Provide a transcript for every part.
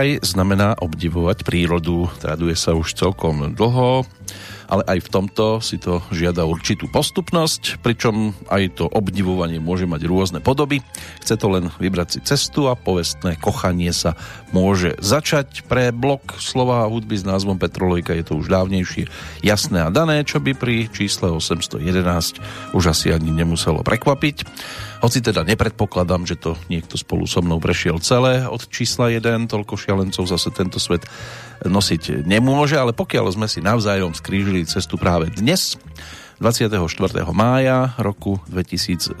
vraj znamená obdivovať prírodu. Traduje sa už celkom dlho ale aj v tomto si to žiada určitú postupnosť, pričom aj to obdivovanie môže mať rôzne podoby. Chce to len vybrať si cestu a povestné kochanie sa môže začať. Pre blok slova a hudby s názvom Petrolojka je to už dávnejšie jasné a dané, čo by pri čísle 811 už asi ani nemuselo prekvapiť. Hoci teda nepredpokladám, že to niekto spolu so mnou prešiel celé od čísla 1, toľko šialencov zase tento svet nosiť nemôže, ale pokiaľ sme si navzájom skrížili cestu práve dnes, 24. mája roku 2021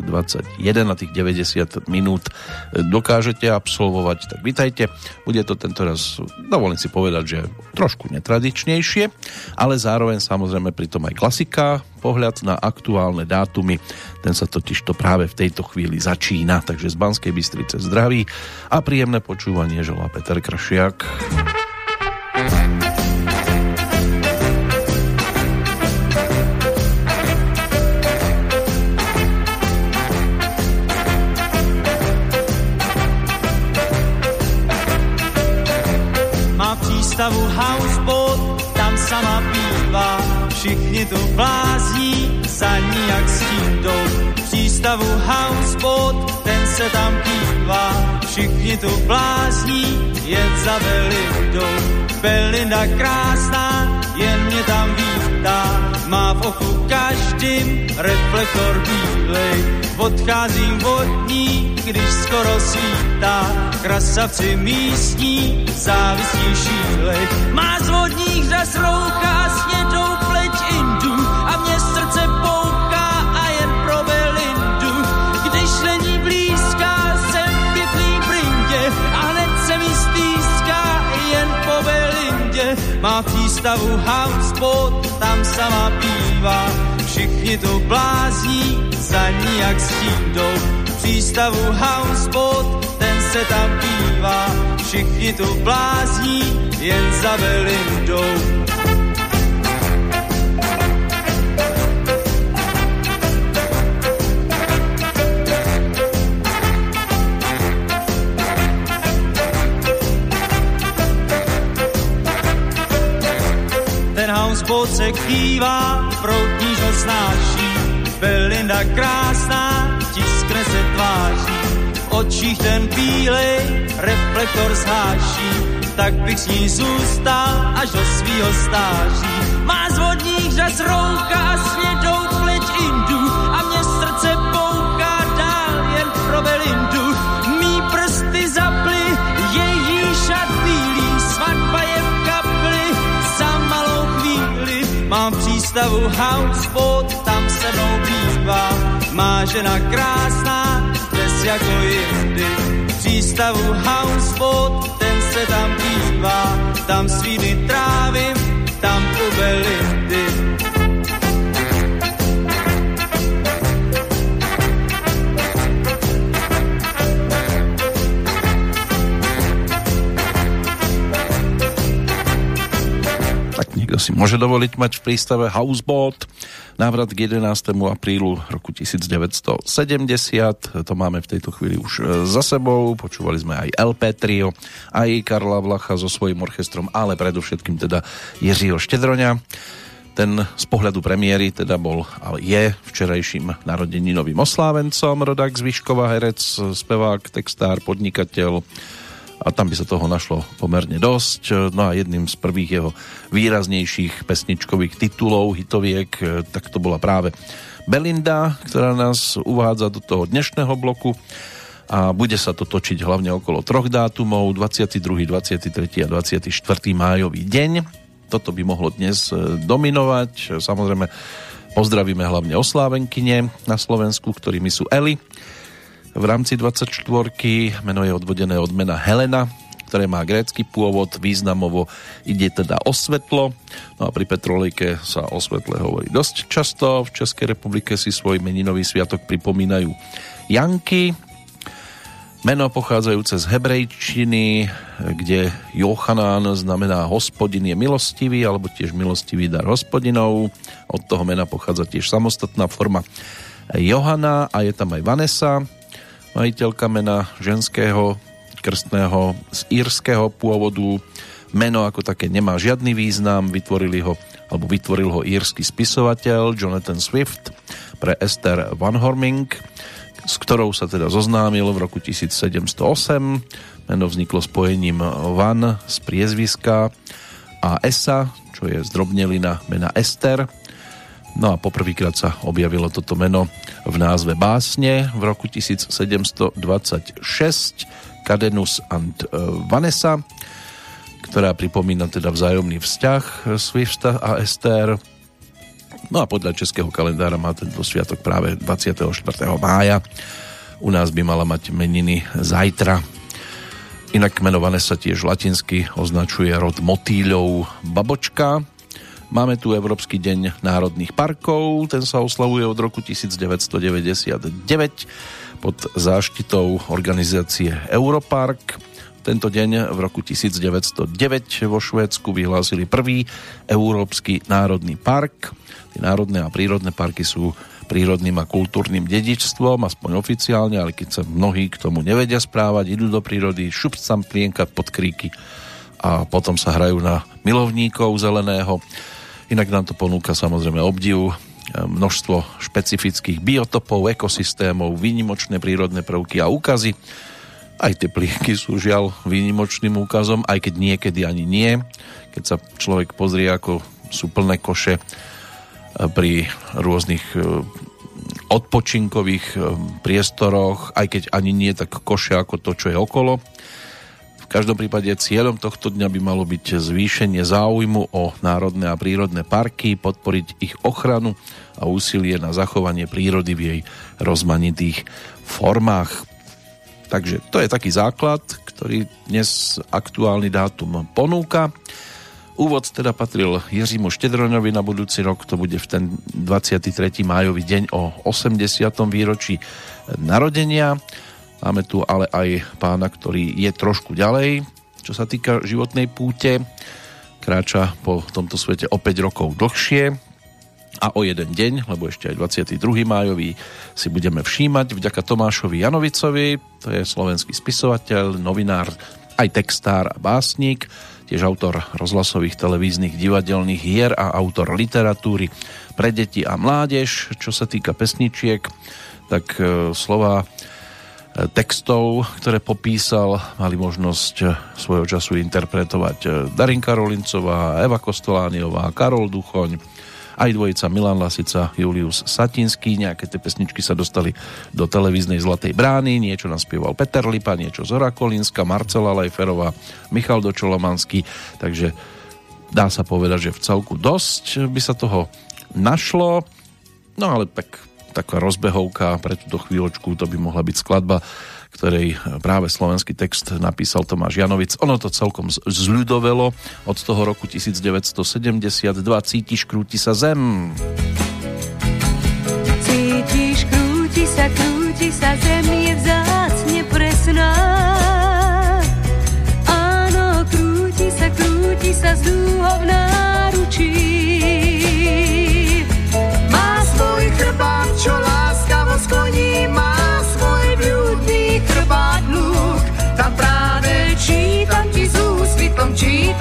na tých 90 minút dokážete absolvovať, tak vitajte. Bude to tento raz, dovolím si povedať, že trošku netradičnejšie, ale zároveň samozrejme pritom aj klasika, pohľad na aktuálne dátumy. Ten sa totiž to práve v tejto chvíli začína, takže z Banskej Bystrice zdraví a príjemné počúvanie želá Peter Kršiak. Všichni tu blázní, za ní jak stítou. Přístavu houseboat, ten se tam pívá, všichni tu blázní, jen za Belindou. Belinda krásná, jen mě tam vítá, má v oku každým reflektor bílej. Odcházím od ní, když skoro svítá, krasavci místní, závisí šílej. Má z vodních řas roucha Přístavu houseboat, tam sama pívá, všichni tu blázní, za ní jak stídou. V přístavu houseboat, ten se tam pívá, všichni tu blázní, jen za Belindou. Se kývá, proutníž ho snáší, Belinda krásná, tiskne se tváří, v očích ten bílej reflektor zháší, tak bych s ní zůstal až do svýho stáří. Má z vodních řas rouka a snědou pleť indu a mě srdce pouká dál jen pro Belindu. Přístavu houseboat, tam se mnou bývá. Má žena krásná, dnes jako jindy, přístavu houseboat, ten se tam bývá, tam svými trávím, tam u si môže dovoliť mať v prístave houseboat. Návrat k 11. aprílu roku 1970. To máme v tejto chvíli už e, za sebou. Počúvali sme aj LP Trio, aj Karla Vlacha so svojím orchestrom, ale predovšetkým teda Jiřího Štedroňa. Ten z pohľadu premiéry teda bol, ale je včerajším narodeninovým oslávencom, rodák z Vyškova, herec, spevák, textár, podnikateľ, a tam by sa toho našlo pomerne dosť. No a jedným z prvých jeho výraznejších pesničkových titulov, hitoviek, e, tak to bola práve Belinda, ktorá nás uvádza do toho dnešného bloku a bude sa to točiť hlavne okolo troch dátumov 22., 23. a 24. májový deň. Toto by mohlo dnes e, dominovať. Samozrejme pozdravíme hlavne oslávenkyne na Slovensku, ktorými sú Eli, v rámci 24 meno je odvodené od mena Helena, ktoré má grécky pôvod, významovo ide teda o svetlo. No a pri Petrolejke sa o svetle hovorí dosť často. V Českej republike si svoj meninový sviatok pripomínajú Janky, meno pochádzajúce z hebrejčiny, kde Jochanán znamená hospodin je milostivý, alebo tiež milostivý dar hospodinov. Od toho mena pochádza tiež samostatná forma Johana a je tam aj Vanessa, majiteľka mena ženského krstného z írskeho pôvodu. Meno ako také nemá žiadny význam, vytvorili ho, alebo vytvoril ho írsky spisovateľ Jonathan Swift pre Esther Van Horming, s ktorou sa teda zoznámil v roku 1708. Meno vzniklo spojením Van z priezviska a Esa, čo je zdrobnelina mena Ester. No a poprvýkrát sa objavilo toto meno v názve básne v roku 1726 Cadenus and e, Vanessa, ktorá pripomína teda vzájomný vzťah Swifta a Ester. No a podľa českého kalendára má tento sviatok práve 24. mája. U nás by mala mať meniny zajtra. Inak menované sa tiež latinsky označuje rod motýľov babočka, Máme tu Európsky deň národných parkov, ten sa oslavuje od roku 1999 pod záštitou organizácie Europark. Tento deň v roku 1909 vo Švédsku vyhlásili prvý Európsky národný park. Tie národné a prírodné parky sú prírodným a kultúrnym dedičstvom, aspoň oficiálne, ale keď sa mnohí k tomu nevedia správať, idú do prírody, šup sam plienkať pod kríky a potom sa hrajú na milovníkov zeleného. Inak nám to ponúka samozrejme obdiv, e, množstvo špecifických biotopov, ekosystémov, výnimočné prírodné prvky a úkazy. Aj tie plienky sú žiaľ výnimočným úkazom, aj keď niekedy ani nie. Keď sa človek pozrie, ako sú plné koše e, pri rôznych e, odpočinkových priestoroch, aj keď ani nie tak koše ako to, čo je okolo každom prípade cieľom tohto dňa by malo byť zvýšenie záujmu o národné a prírodné parky, podporiť ich ochranu a úsilie na zachovanie prírody v jej rozmanitých formách. Takže to je taký základ, ktorý dnes aktuálny dátum ponúka. Úvod teda patril Jiřímu Štedroňovi na budúci rok, to bude v ten 23. májový deň o 80. výročí narodenia. Máme tu ale aj pána, ktorý je trošku ďalej, čo sa týka životnej púte. Kráča po tomto svete o 5 rokov dlhšie a o jeden deň, lebo ešte aj 22. májový si budeme všímať vďaka Tomášovi Janovicovi, to je slovenský spisovateľ, novinár, aj textár a básnik, tiež autor rozhlasových, televíznych, divadelných hier a autor literatúry pre deti a mládež. Čo sa týka pesničiek, tak e, slova textov, ktoré popísal, mali možnosť eh, svojho času interpretovať eh, Darinka Rolincová, Eva Kostolániová, Karol Duchoň, aj dvojica Milan Lasica, Julius Satinský. Nejaké tie pesničky sa dostali do televíznej Zlatej brány, niečo naspieval Peter Lipa, niečo Zora Kolínska, Marcela Lajferová, Michal Dočolomanský, takže dá sa povedať, že v celku dosť by sa toho našlo, no ale tak taká rozbehovka pre túto chvíľočku, to by mohla byť skladba, ktorej práve slovenský text napísal Tomáš Janovic. Ono to celkom zľudovelo od toho roku 1972 Cítiš, krúti sa zem. Cítiš, krúti sa, krúti sa zem je vzácne presná. Áno, krúti sa, krúti sa z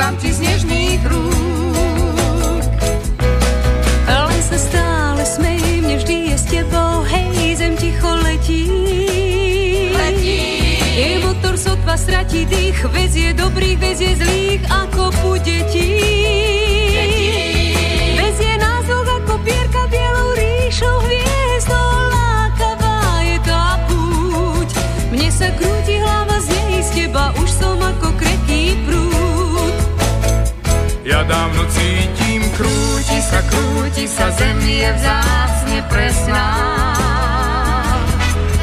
čítam ti z nežných rúk. Ale sa stále smejím, nevždy je s tebou, hej, zem ticho letí. Letí. Je motor sotva stratí dých, vezie dobrých, vezie zlých, ako pu detí. Vezie nás ako pierka bielou ríšou hviezd. sa krúti Ja dávno cítim, krúti sa, krúti sa, zem je vzácne presná.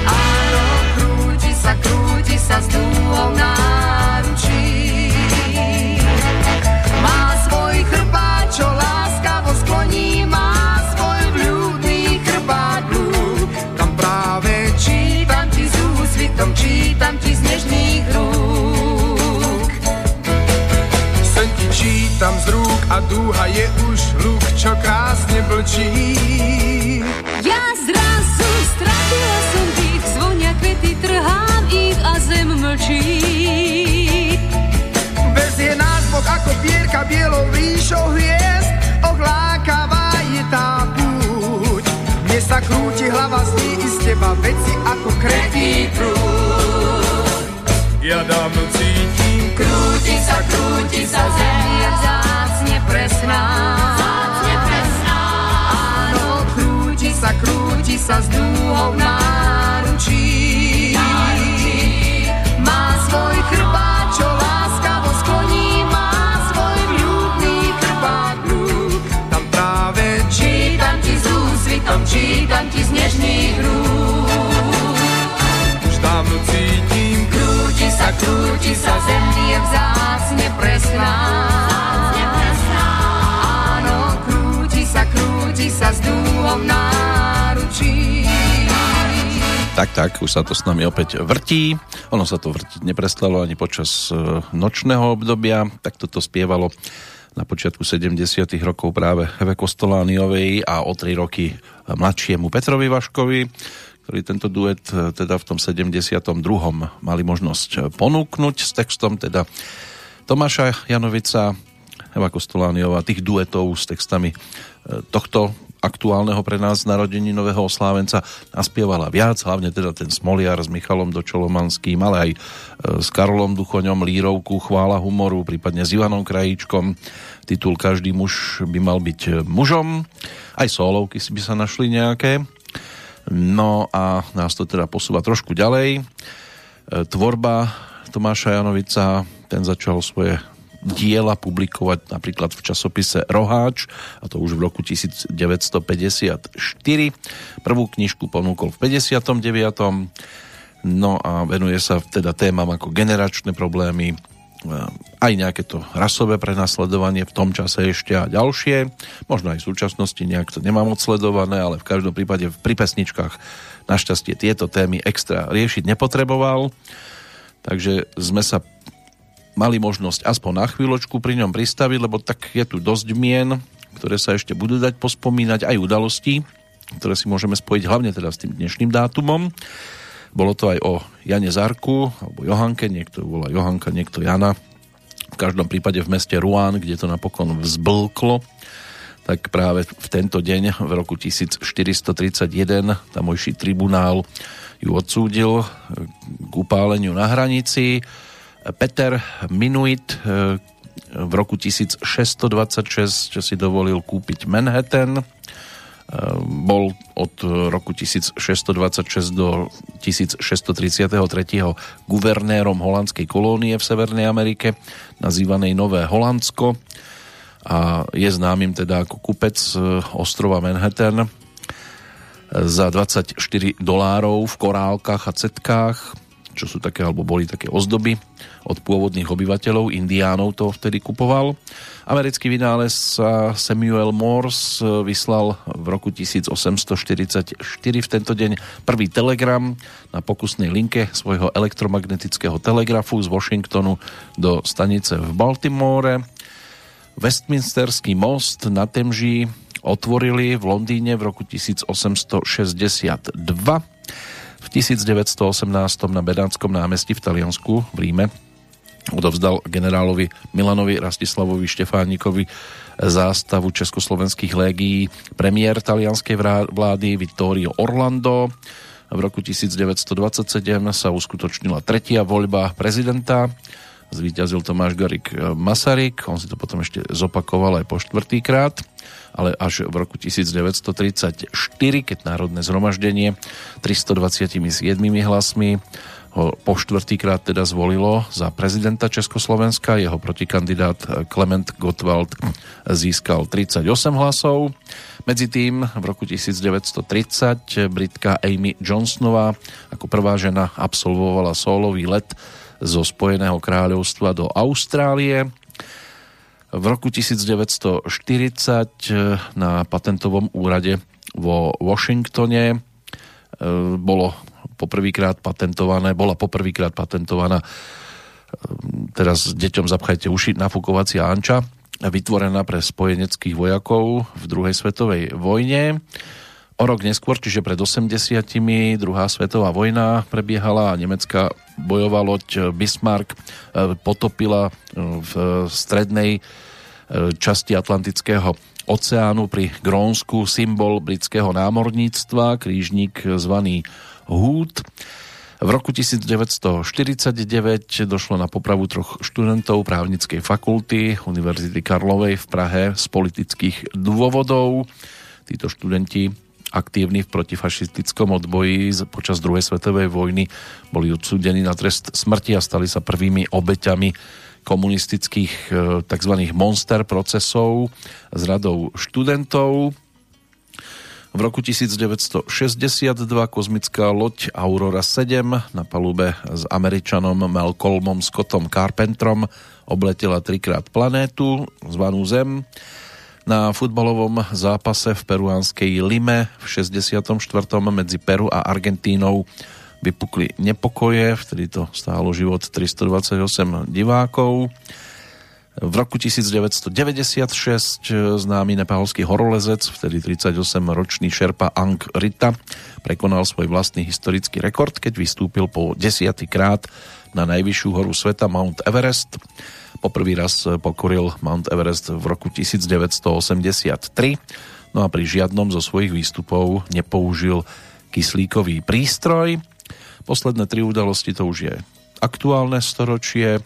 Áno, krúti sa, krúti sa s dúhou náručí. Má svoj chrbát, čo láskavo skloní, má čítam ti z nežných rúk. Čítam z rúk a dúha je už luk, čo krásne blčí. Ja zrazu stratila som tých, zvonia kvety, trhám ich a zem mlčí. Bez je nás Boh ako pierka bielou ríšou hviezd, ohlákavá je tá púť. Mne sa krúti hlava z i z teba veci ako kretí prúd. Ja dávno cítim, krúti sa, krúti sa, zem je vzácne presná. Áno, krúti sa, krúti sa s dúhou náručí. Má svoj chrbát, čo láskavo skloní, má svoj vľúdny chrbát rúk. Tam práve čítam ti s úsvitom, čítam ti z nežných rúk. už dávno cítim, Krúti sa, krúti sa, zem je vzácne presná. Krúti sa s dúhom náručí. Tak, tak, už sa to s nami opäť vrtí. Ono sa to vrtiť neprestalo ani počas e, nočného obdobia. Tak toto spievalo na počiatku 70 rokov práve Heve Kostolániovej a o 3 roky mladšiemu Petrovi Vaškovi, ktorý tento duet e, teda v tom 72. mali možnosť ponúknuť s textom teda Tomáša Janovica, Eva Kostolániová, tých duetov s textami e, tohto aktuálneho pre nás narodení nového oslávenca naspievala viac, hlavne teda ten Smoliar s Michalom Dočolomanským, ale aj e, s Karolom Duchoňom, Lírovku, Chvála humoru, prípadne s Ivanom Krajíčkom. Titul Každý muž by mal byť e, mužom. Aj solovky si by sa našli nejaké. No a nás to teda posúva trošku ďalej. Tvorba Tomáša Janovica, ten začal svoje diela publikovať napríklad v časopise Roháč, a to už v roku 1954. Prvú knižku ponúkol v 59. No a venuje sa teda témam ako generačné problémy, e, aj nejaké to rasové prenasledovanie v tom čase ešte a ďalšie. Možno aj v súčasnosti nejak to nemám odsledované, ale v každom prípade pri pesničkách našťastie tieto témy extra riešiť nepotreboval. Takže sme sa mali možnosť aspoň na chvíľočku pri ňom pristaviť, lebo tak je tu dosť mien, ktoré sa ešte budú dať pospomínať, aj udalosti, ktoré si môžeme spojiť hlavne teda s tým dnešným dátumom. Bolo to aj o Jane Zarku, alebo Johanke, niekto ju volá Johanka, niekto Jana. V každom prípade v meste Ruán, kde to napokon vzblklo, tak práve v tento deň, v roku 1431, tamojší tribunál ju odsúdil k upáleniu na hranici Peter Minuit eh, v roku 1626 si dovolil kúpiť Manhattan. Eh, bol od roku 1626 do 1633 guvernérom holandskej kolónie v Severnej Amerike, nazývanej Nové Holandsko a je známym teda ako kupec eh, ostrova Manhattan za 24 dolárov v korálkach a cetkách čo sú také, alebo boli také ozdoby od pôvodných obyvateľov, indiánov to vtedy kupoval. Americký vynález Samuel Morse vyslal v roku 1844 v tento deň prvý telegram na pokusnej linke svojho elektromagnetického telegrafu z Washingtonu do stanice v Baltimore. Westminsterský most na Temži otvorili v Londýne v roku 1862 v 1918 na Bedánskom námestí v Taliansku v Ríme odovzdal generálovi Milanovi Rastislavovi Štefánikovi zástavu československých légií premiér talianskej vlády Vittorio Orlando. V roku 1927 sa uskutočnila tretia voľba prezidenta. Zvíťazil Tomáš Garik Masaryk, on si to potom ešte zopakoval aj po štvrtýkrát ale až v roku 1934, keď Národné zhromaždenie 327 hlasmi ho po štvrtýkrát teda zvolilo za prezidenta Československa. Jeho protikandidát Klement Gottwald získal 38 hlasov. Medzi tým v roku 1930 Britka Amy Johnsonová ako prvá žena absolvovala solový let zo Spojeného kráľovstva do Austrálie v roku 1940 eh, na patentovom úrade vo Washingtone eh, bolo poprvýkrát patentované, bola poprvýkrát patentovaná eh, teraz deťom zapchajte uši nafúkovacia anča vytvorená pre spojeneckých vojakov v druhej svetovej vojne. O rok neskôr, čiže pred 80 druhá svetová vojna prebiehala a nemecká bojová loď Bismarck potopila v strednej časti Atlantického oceánu pri Grónsku symbol britského námorníctva, krížnik zvaný Hood. V roku 1949 došlo na popravu troch študentov právnickej fakulty Univerzity Karlovej v Prahe z politických dôvodov. Títo študenti aktívni v protifašistickom odboji počas druhej svetovej vojny boli odsúdení na trest smrti a stali sa prvými obeťami komunistických e, tzv. monster procesov s radou študentov. V roku 1962 kozmická loď Aurora 7 na palube s američanom Malcolmom Scottom Carpentrom obletela trikrát planétu zvanú Zem. Na futbalovom zápase v peruánskej Lime v 64. medzi Peru a Argentínou vypukli nepokoje, vtedy to stálo život 328 divákov. V roku 1996 známy nepálsky horolezec, vtedy 38-ročný šerpa Ang Rita, prekonal svoj vlastný historický rekord, keď vystúpil po desiatýkrát na najvyššiu horu sveta Mount Everest. Poprvý raz pokoril Mount Everest v roku 1983, no a pri žiadnom zo svojich výstupov nepoužil kyslíkový prístroj. Posledné tri udalosti to už je aktuálne storočie.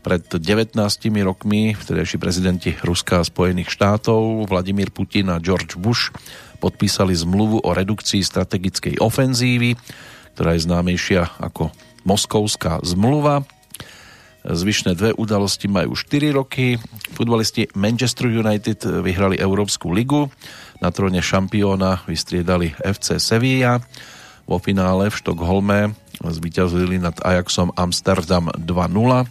Pred 19 rokmi vtedajší prezidenti Ruska a Spojených štátov Vladimír Putin a George Bush podpísali zmluvu o redukcii strategickej ofenzívy, ktorá je známejšia ako Moskovská zmluva. Zvyšné dve udalosti majú 4 roky. Futbalisti Manchester United vyhrali Európsku ligu. Na tróne šampióna vystriedali FC Sevilla. Vo finále v Štokholme zvíťazili nad Ajaxom Amsterdam 2-0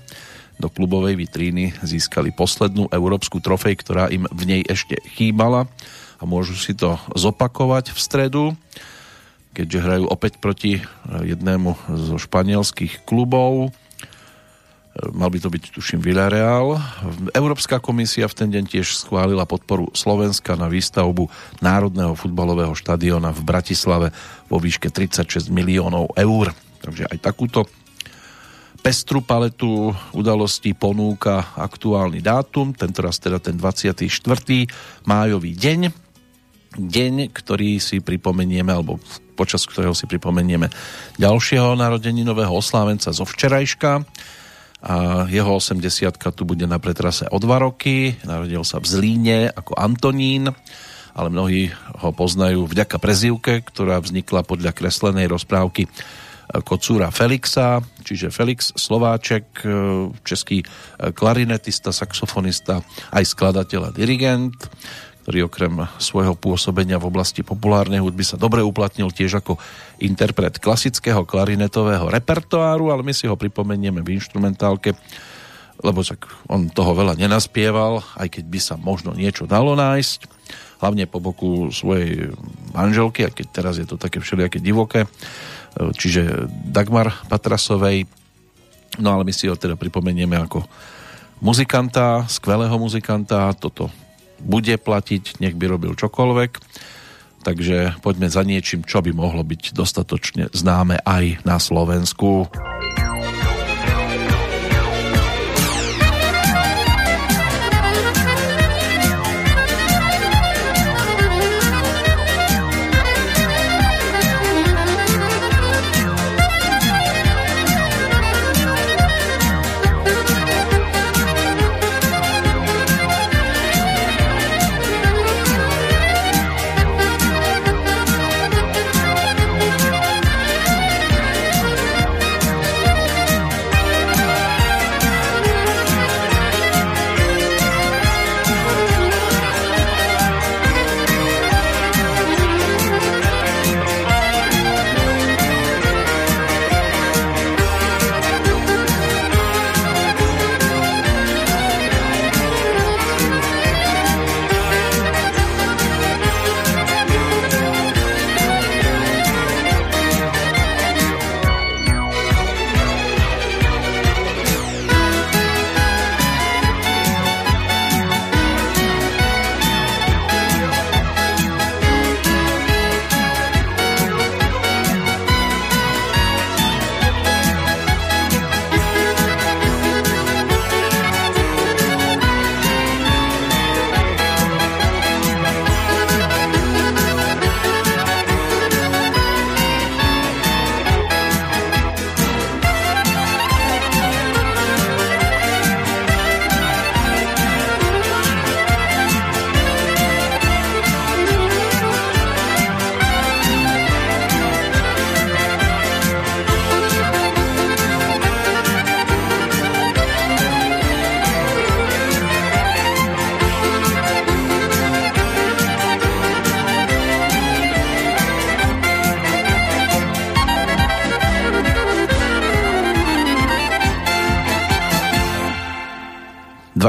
do klubovej vitríny získali poslednú európsku trofej, ktorá im v nej ešte chýbala a môžu si to zopakovať v stredu, keďže hrajú opäť proti jednému zo španielských klubov. Mal by to byť, tuším, Villarreal. Európska komisia v ten deň tiež schválila podporu Slovenska na výstavbu Národného futbalového štadiona v Bratislave vo výške 36 miliónov eur. Takže aj takúto Pestru paletu udalostí ponúka aktuálny dátum, tentoraz teda ten 24. májový deň, deň, ktorý si pripomenieme, alebo počas ktorého si pripomenieme ďalšieho nového oslávenca zo včerajška a jeho 80 tu bude na pretrase o dva roky, narodil sa v Zlíne ako Antonín, ale mnohí ho poznajú vďaka prezivke, ktorá vznikla podľa kreslenej rozprávky kocúra Felixa, čiže Felix Slováček, e, český e, klarinetista, saxofonista, aj skladateľ a dirigent, ktorý okrem svojho pôsobenia v oblasti populárnej hudby sa dobre uplatnil tiež ako interpret klasického klarinetového repertoáru, ale my si ho pripomenieme v instrumentálke, lebo však on toho veľa nenaspieval, aj keď by sa možno niečo dalo nájsť, hlavne po boku svojej manželky, a keď teraz je to také všelijaké divoké, čiže Dagmar Patrasovej. No ale my si ho teda pripomenieme ako muzikanta, skvelého muzikanta, toto bude platiť, nech by robil čokoľvek. Takže poďme za niečím, čo by mohlo byť dostatočne známe aj na Slovensku.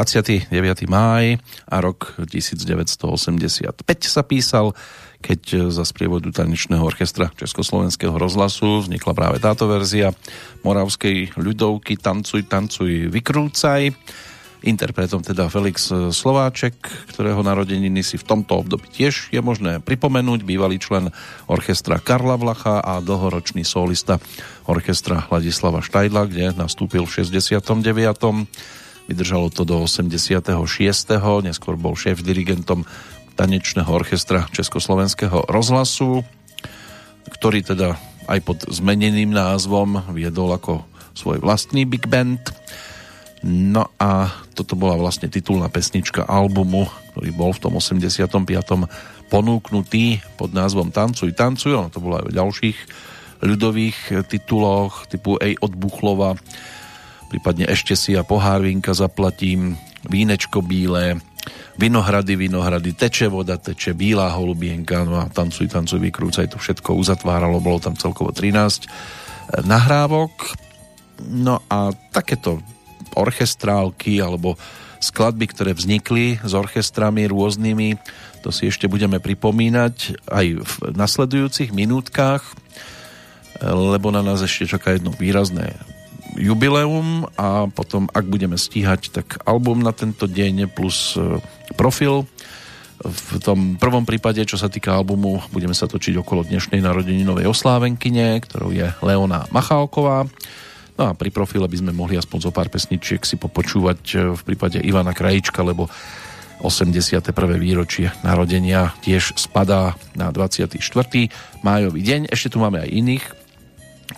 29. máj a rok 1985 sa písal, keď za sprievodu tanečného orchestra Československého rozhlasu vznikla práve táto verzia moravskej ľudovky Tancuj, tancuj, vykrúcaj interpretom teda Felix Slováček, ktorého narodeniny si v tomto období tiež je možné pripomenúť, bývalý člen orchestra Karla Vlacha a dlhoročný solista orchestra Ladislava Štajdla, kde nastúpil v 69. Vydržalo to do 86. Neskôr bol šéf dirigentom tanečného orchestra Československého rozhlasu, ktorý teda aj pod zmeneným názvom viedol ako svoj vlastný big band. No a toto bola vlastne titulná pesnička albumu, ktorý bol v tom 85. ponúknutý pod názvom Tancuj, tancuj. Ono to bolo aj v ďalších ľudových tituloch typu Ej od Buchlova, prípadne Ešte si a pohár vínka zaplatím, Vínečko bílé, Vinohrady, Vinohrady, Teče voda, teče, Bílá holubienka, no a Tancuj, tancuj, vykrúcaj, to všetko uzatváralo, bolo tam celkovo 13 nahrávok. No a takéto orchestrálky alebo skladby, ktoré vznikli s orchestrami rôznymi. To si ešte budeme pripomínať aj v nasledujúcich minútkach, lebo na nás ešte čaká jedno výrazné jubileum a potom, ak budeme stíhať, tak album na tento deň plus e, profil. V tom prvom prípade, čo sa týka albumu, budeme sa točiť okolo dnešnej narodeninovej oslávenkine, ktorou je Leona Machálková No a pri profile by sme mohli aspoň zo pár pesničiek si popočúvať e, v prípade Ivana Krajička, lebo 81. výročie narodenia tiež spadá na 24. májový deň. Ešte tu máme aj iných,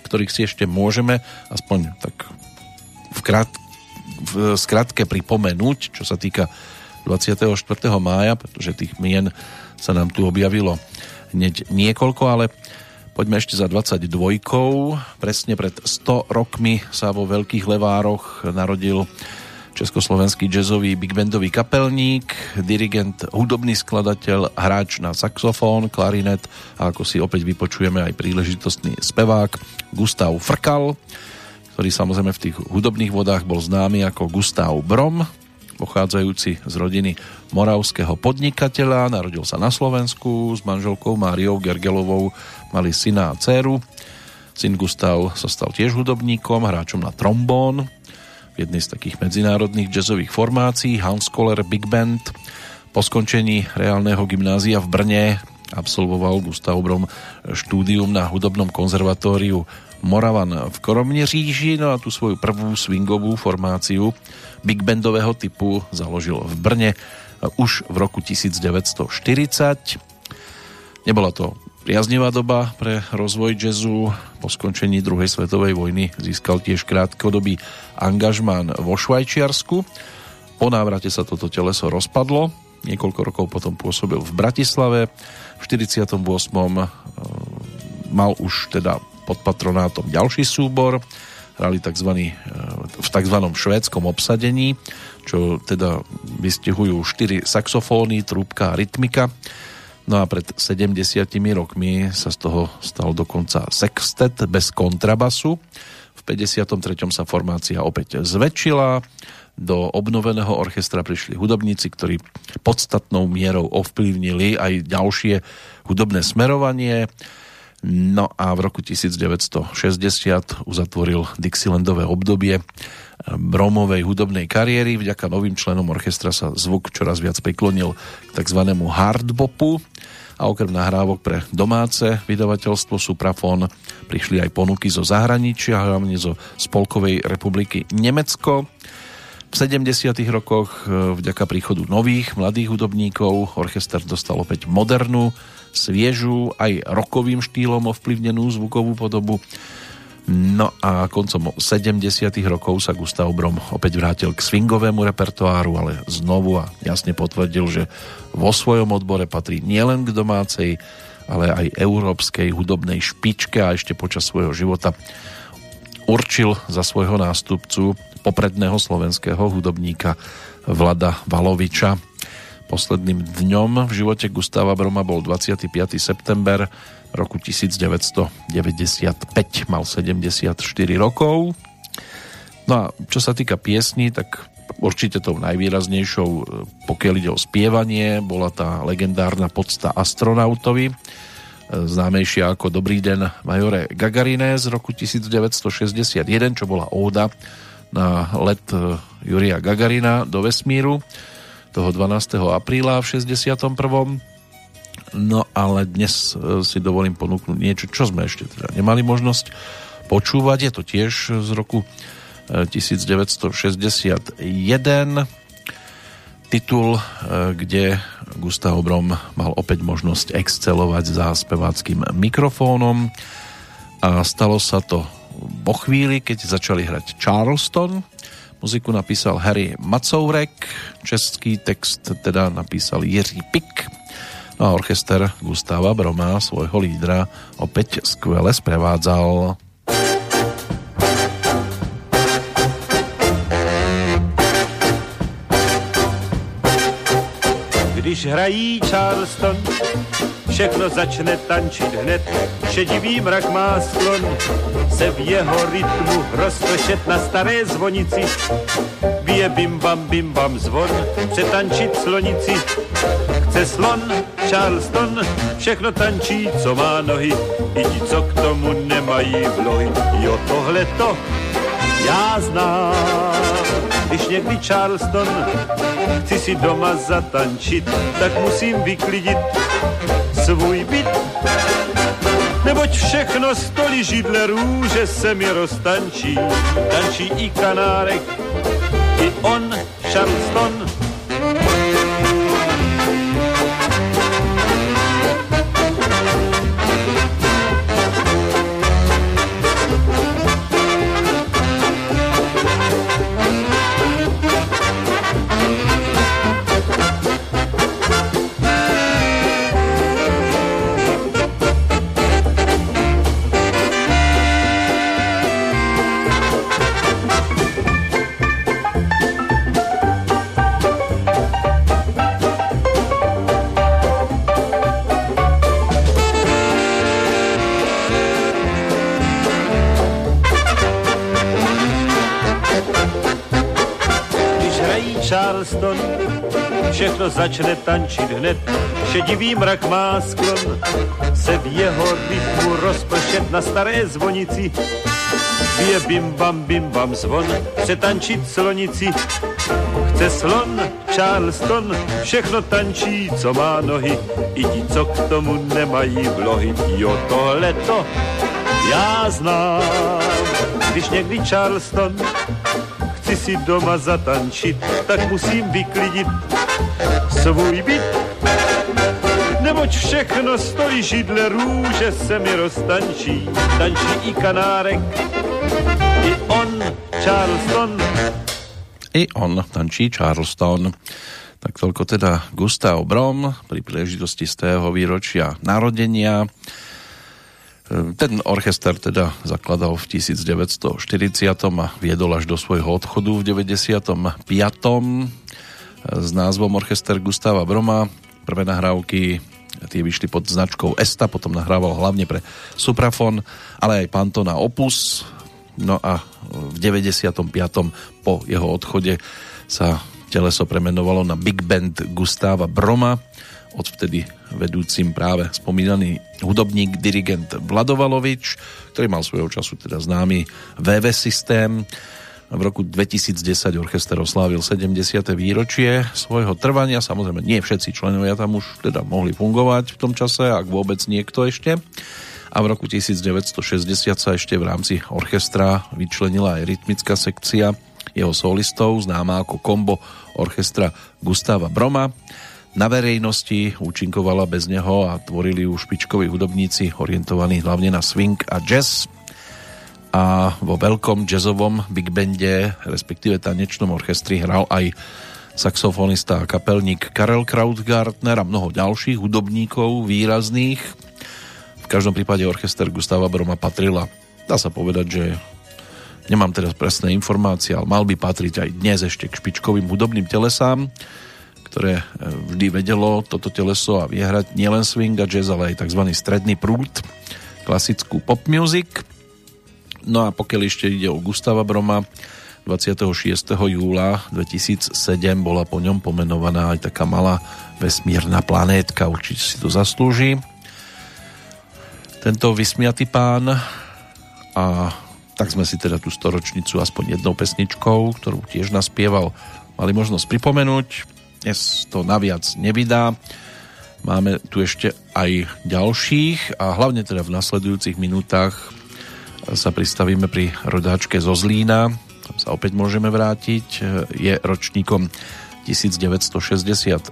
ktorých si ešte môžeme aspoň tak v, krát, v skratke pripomenúť, čo sa týka 24. mája, pretože tých mien sa nám tu objavilo hneď niekoľko, ale Poďme ešte za 22. Presne pred 100 rokmi sa vo Veľkých Levároch narodil československý jazzový big bandový kapelník, dirigent, hudobný skladateľ, hráč na saxofón, klarinet a ako si opäť vypočujeme aj príležitostný spevák Gustav Frkal, ktorý samozrejme v tých hudobných vodách bol známy ako Gustav Brom, pochádzajúci z rodiny moravského podnikateľa, narodil sa na Slovensku s manželkou Máriou Gergelovou mali syna a dceru. Syn Gustav sa stal tiež hudobníkom, hráčom na trombón v jednej z takých medzinárodných jazzových formácií Hans Koller Big Band. Po skončení reálneho gymnázia v Brne absolvoval Gustav Brom štúdium na hudobnom konzervatóriu Moravan v Koromneříži, no a tú svoju prvú swingovú formáciu big bandového typu založil v Brne už v roku 1940. Nebola to priaznivá doba pre rozvoj jazzu. Po skončení druhej svetovej vojny získal tiež krátkodobý angažmán vo Švajčiarsku. Po návrate sa toto teleso rozpadlo. Niekoľko rokov potom pôsobil v Bratislave. V 48. E, mal už teda pod patronátom ďalší súbor. Hrali tzv. E, v tzv. švédskom obsadení, čo teda vystihujú štyri saxofóny, trúbka a rytmika No a pred 70 rokmi sa z toho stal dokonca sextet bez kontrabasu. V 53. sa formácia opäť zväčšila. Do obnoveného orchestra prišli hudobníci, ktorí podstatnou mierou ovplyvnili aj ďalšie hudobné smerovanie. No a v roku 1960 uzatvoril Dixielandové obdobie Bromovej hudobnej kariéry. Vďaka novým členom orchestra sa zvuk čoraz viac priklonil k tzv. hardbopu a okrem nahrávok pre domáce vydavateľstvo Suprafon prišli aj ponuky zo zahraničia, hlavne zo Spolkovej republiky Nemecko. V 70. rokoch e, vďaka príchodu nových mladých hudobníkov orchester dostal opäť modernú, sviežu, aj rokovým štýlom ovplyvnenú zvukovú podobu No a koncom 70 rokov sa Gustav Brom opäť vrátil k swingovému repertoáru, ale znovu a jasne potvrdil, že vo svojom odbore patrí nielen k domácej, ale aj európskej hudobnej špičke a ešte počas svojho života určil za svojho nástupcu popredného slovenského hudobníka Vlada Valoviča. Posledným dňom v živote Gustava Broma bol 25. september roku 1995 mal 74 rokov. No a čo sa týka piesní, tak Určite tou najvýraznejšou, e, pokiaľ ide o spievanie, bola tá legendárna podsta astronautovi, e, známejšia ako Dobrý den majore Gagarine z roku 1961, čo bola óda na let e, Juria Gagarina do vesmíru toho 12. apríla v 61. No ale dnes si dovolím ponúknuť niečo, čo sme ešte teda nemali možnosť počúvať. Je to tiež z roku 1961 titul, e, kde Gustav Brom mal opäť možnosť excelovať za speváckým mikrofónom a stalo sa to po chvíli, keď začali hrať Charleston. Muziku napísal Harry Macourek, český text teda napísal Jiří Pik a orchester Gustava Broma svojho lídra opäť skvele sprevádzal. Hrají Charleston, všechno začne tančit hned. Šedivý mrak má sklon se v jeho rytmu roztošet na staré zvonici. Bije bim bam bim bam zvon, přetančit slonici. Chce slon, Charleston, všechno tančí, co má nohy. I ti, co k tomu nemají vlohy. Jo, tohle to já znám. Když někdy Charleston chci si doma zatančit, tak musím vyklidit svůj byt. Neboť všechno stolí židle růže se mi roztančí, tančí i kanárek, i on, Charleston, Charleston, všechno začne tančit hned. Šedivý mrak má sklon se v jeho rytmu rozpršet na staré zvonici. Bije bim bam bim bam zvon, přetančit slonici. Chce slon, Charleston, všechno tančí, co má nohy. I ti, co k tomu nemají vlohy. Jo, tohleto já znám. Když někdy Charleston chci si doma zatančit, tak musím vyklidit svůj byt. Neboť všechno stojí židle růže se mi roztančí, tančí i kanárek, i on, Charleston. I on tančí Charleston. Tak toľko teda Gustav Brom pri príležitosti z tého výročia narodenia. Ten orchester teda zakladal v 1940 a viedol až do svojho odchodu v 95. s názvom Orchester Gustava Broma. Prvé nahrávky tie vyšli pod značkou Esta, potom nahrával hlavne pre Suprafon, ale aj Pantona Opus. No a v 95. po jeho odchode sa teleso premenovalo na Big Band Gustava Broma odvtedy vedúcim práve spomínaný hudobník, dirigent Vladovalovič, ktorý mal svojho času teda známy VV systém. V roku 2010 orchester oslávil 70. výročie svojho trvania. Samozrejme, nie všetci členovia tam už teda mohli fungovať v tom čase, ak vôbec niekto ešte. A v roku 1960 sa ešte v rámci orchestra vyčlenila aj rytmická sekcia jeho solistov, známa ako kombo orchestra Gustava Broma. Na verejnosti účinkovala bez neho a tvorili ju špičkoví hudobníci orientovaní hlavne na swing a jazz. A vo veľkom jazzovom big bande, respektíve tanečnom orchestri hral aj saxofonista a kapelník Karel Krautgartner a mnoho ďalších hudobníkov výrazných. V každom prípade orchester Gustava Broma patrila, dá sa povedať, že nemám teraz presné informácie, ale mal by patriť aj dnes ešte k špičkovým hudobným telesám ktoré e, vždy vedelo toto teleso a vyhrať nielen swing a jazz, ale aj tzv. stredný prúd, klasickú pop music. No a pokiaľ ešte ide o Gustava Broma, 26. júla 2007 bola po ňom pomenovaná aj taká malá vesmírna planétka, určite si to zaslúži. Tento vysmiatý pán a tak sme si teda tú storočnicu aspoň jednou pesničkou, ktorú tiež naspieval, mali možnosť pripomenúť. Dnes to naviac nevydá. Máme tu ešte aj ďalších a hlavne teda v nasledujúcich minútach sa pristavíme pri rodáčke zo Zlína, tam sa opäť môžeme vrátiť, je ročníkom 1967,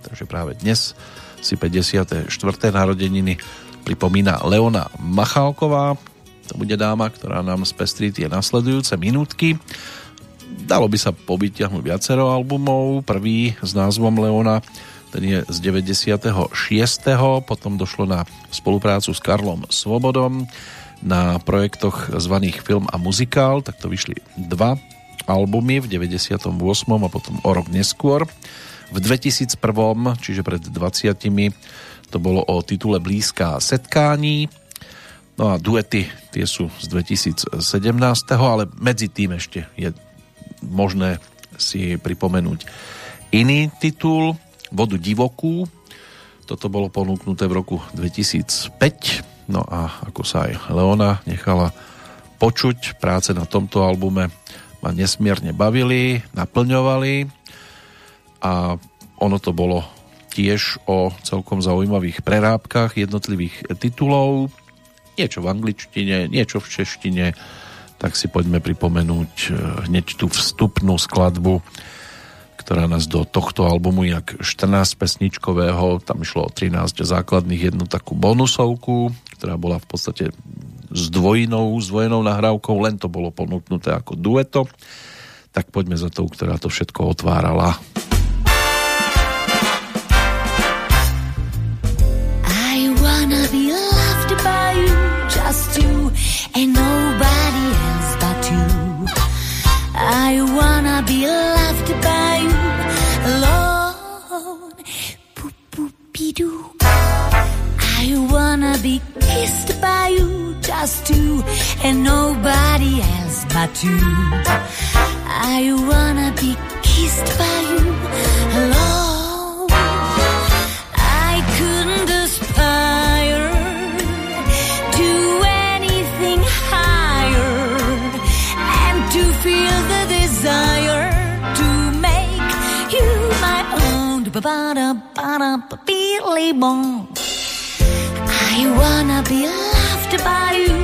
takže práve dnes si 54. narodeniny pripomína Leona Machálková, to bude dáma, ktorá nám spestrí tie nasledujúce minútky. Dalo by sa pobytiahnuť viacero albumov, prvý s názvom Leona ten je z 96. Potom došlo na spoluprácu s Karlom Svobodom na projektoch zvaných Film a muzikál, tak to vyšli dva albumy v 98. a potom o rok neskôr. V 2001, čiže pred 20 to bolo o titule Blízká setkání. No a duety, tie sú z 2017, ale medzi tým ešte je možné si pripomenúť. Iný titul, Vodu divokú. Toto bolo ponúknuté v roku 2005 No a ako sa aj Leona nechala počuť, práce na tomto albume ma nesmierne bavili, naplňovali. A ono to bolo tiež o celkom zaujímavých prerábkach jednotlivých titulov, niečo v angličtine, niečo v češtine, tak si poďme pripomenúť eh, hneď tú vstupnú skladbu ktorá nás do tohto albumu jak 14 pesničkového, tam išlo o 13 základných, jednu takú bonusovku, ktorá bola v podstate s dvojinou, dvojenou nahrávkou, len to bolo ponúknuté ako dueto. Tak poďme za tou, ktorá to všetko otvárala. I wanna be loved by you, just you and nobody else. I wanna be loved by you alone. Boop, boop, doo. I wanna be kissed by you, just you, and nobody else but you. I wanna be kissed by you alone. Own. Ba-ba-da-ba-da-ba-be-ly bong. I wanna be loved by you,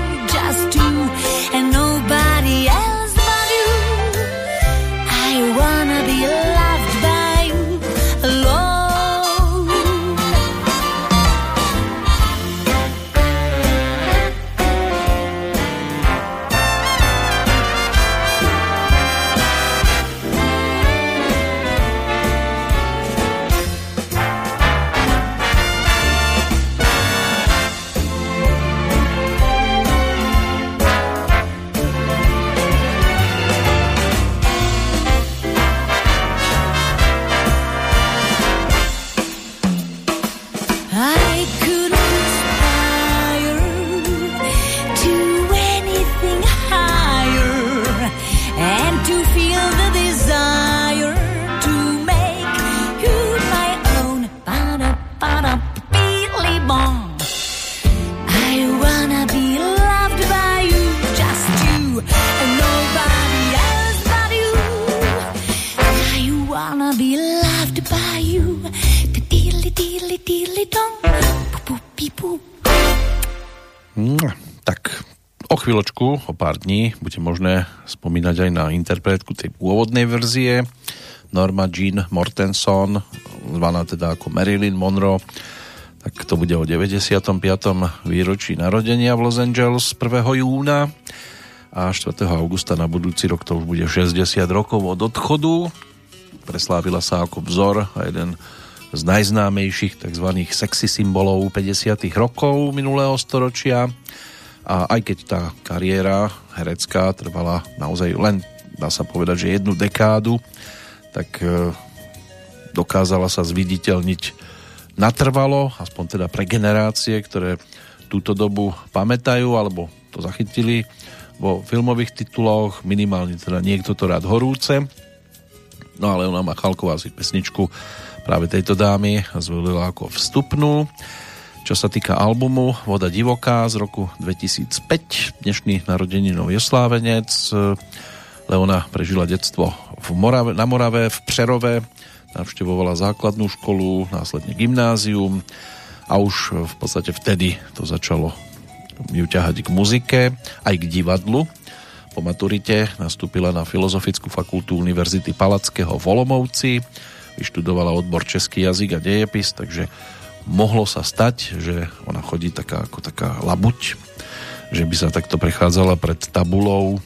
chvíľočku, o pár dní, bude možné spomínať aj na interpretku tej pôvodnej verzie Norma Jean Mortenson, zvaná teda ako Marilyn Monroe, tak to bude o 95. výročí narodenia v Los Angeles 1. júna a 4. augusta na budúci rok to už bude 60 rokov od odchodu. Preslávila sa ako vzor a jeden z najznámejších tzv. sexy symbolov 50. rokov minulého storočia a aj keď tá kariéra herecká trvala naozaj len, dá sa povedať, že jednu dekádu, tak e, dokázala sa zviditeľniť natrvalo, aspoň teda pre generácie, ktoré túto dobu pamätajú alebo to zachytili vo filmových tituloch, minimálne teda niekto to rád horúce. No ale ona Machalková si pesničku práve tejto dámy zvolila ako vstupnú. Čo sa týka albumu Voda divoká z roku 2005, dnešný narodeninový oslávenec, Leona prežila detstvo v Morave, na Morave, v Přerove, navštevovala základnú školu, následne gymnázium a už v podstate vtedy to začalo ju ťahať k muzike, aj k divadlu. Po maturite nastúpila na Filozofickú fakultu Univerzity Palackého v Olomouci, vyštudovala odbor Český jazyk a dejepis, takže mohlo sa stať, že ona chodí taká ako taká labuť, že by sa takto prechádzala pred tabulou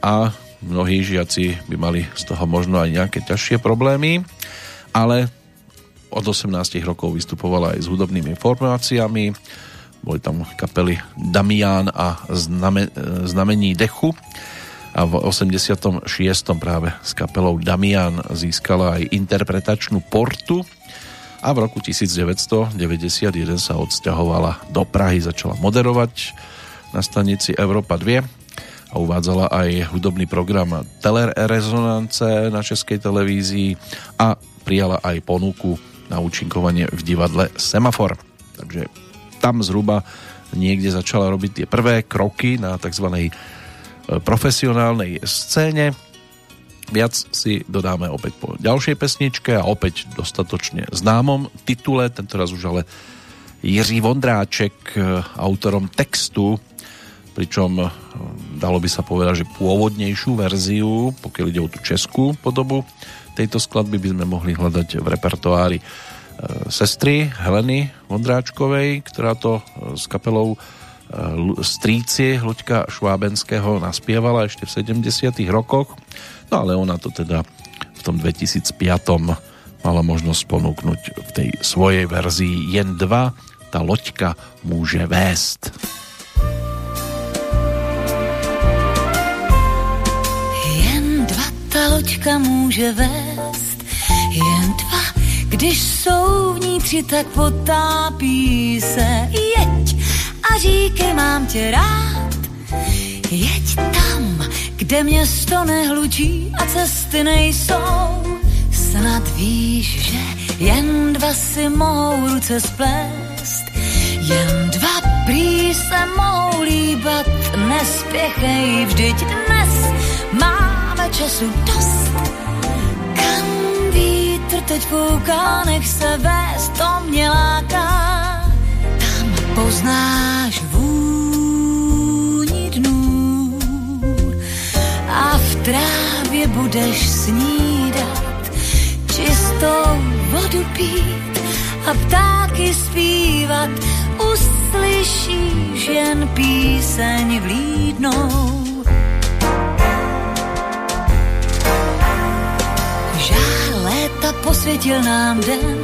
a mnohí žiaci by mali z toho možno aj nejaké ťažšie problémy, ale od 18 rokov vystupovala aj s hudobnými formáciami, boli tam kapely Damián a Zname, Znamení dechu a v 86. práve s kapelou Damian získala aj interpretačnú portu a v roku 1991 sa odsťahovala do Prahy, začala moderovať na stanici Európa 2 a uvádzala aj hudobný program Telerezonance na českej televízii a prijala aj ponuku na účinkovanie v divadle Semafor. Takže tam zhruba niekde začala robiť tie prvé kroky na tzv. E, profesionálnej scéne. Viac si dodáme opäť po ďalšej pesničke a opäť dostatočne známom titule, tentoraz už ale Jiří Vondráček, e, autorom textu pričom eh, dalo by sa povedať, že pôvodnejšiu verziu, pokiaľ ide o tú českú podobu tejto skladby, by sme mohli hľadať v repertoári eh, sestry Heleny Vondráčkovej, ktorá to eh, s kapelou Stríci Hluďka Švábenského naspievala ešte v 70 rokoch, no ale ona to teda v tom 2005 mala možnosť ponúknuť v tej svojej verzii jen dva, tá loďka môže vést. loďka může vést jen dva, když jsou v ní tři, tak potápí se. Jeď a říkej, mám tě rád, jeď tam, kde město nehlučí a cesty nejsou. Snad víš, že jen dva si mohou ruce splést, jen dva prý se mohou líbat, nespěchej, vždyť dnes máme času dost. Kam vítr teď fouká, nech se vést, to mě láká. Tam poznáš vůni trávě budeš snídat, čistou vodu pít a ptáky zpívat, uslyšíš jen píseň vlídnou léta posvětil nám den.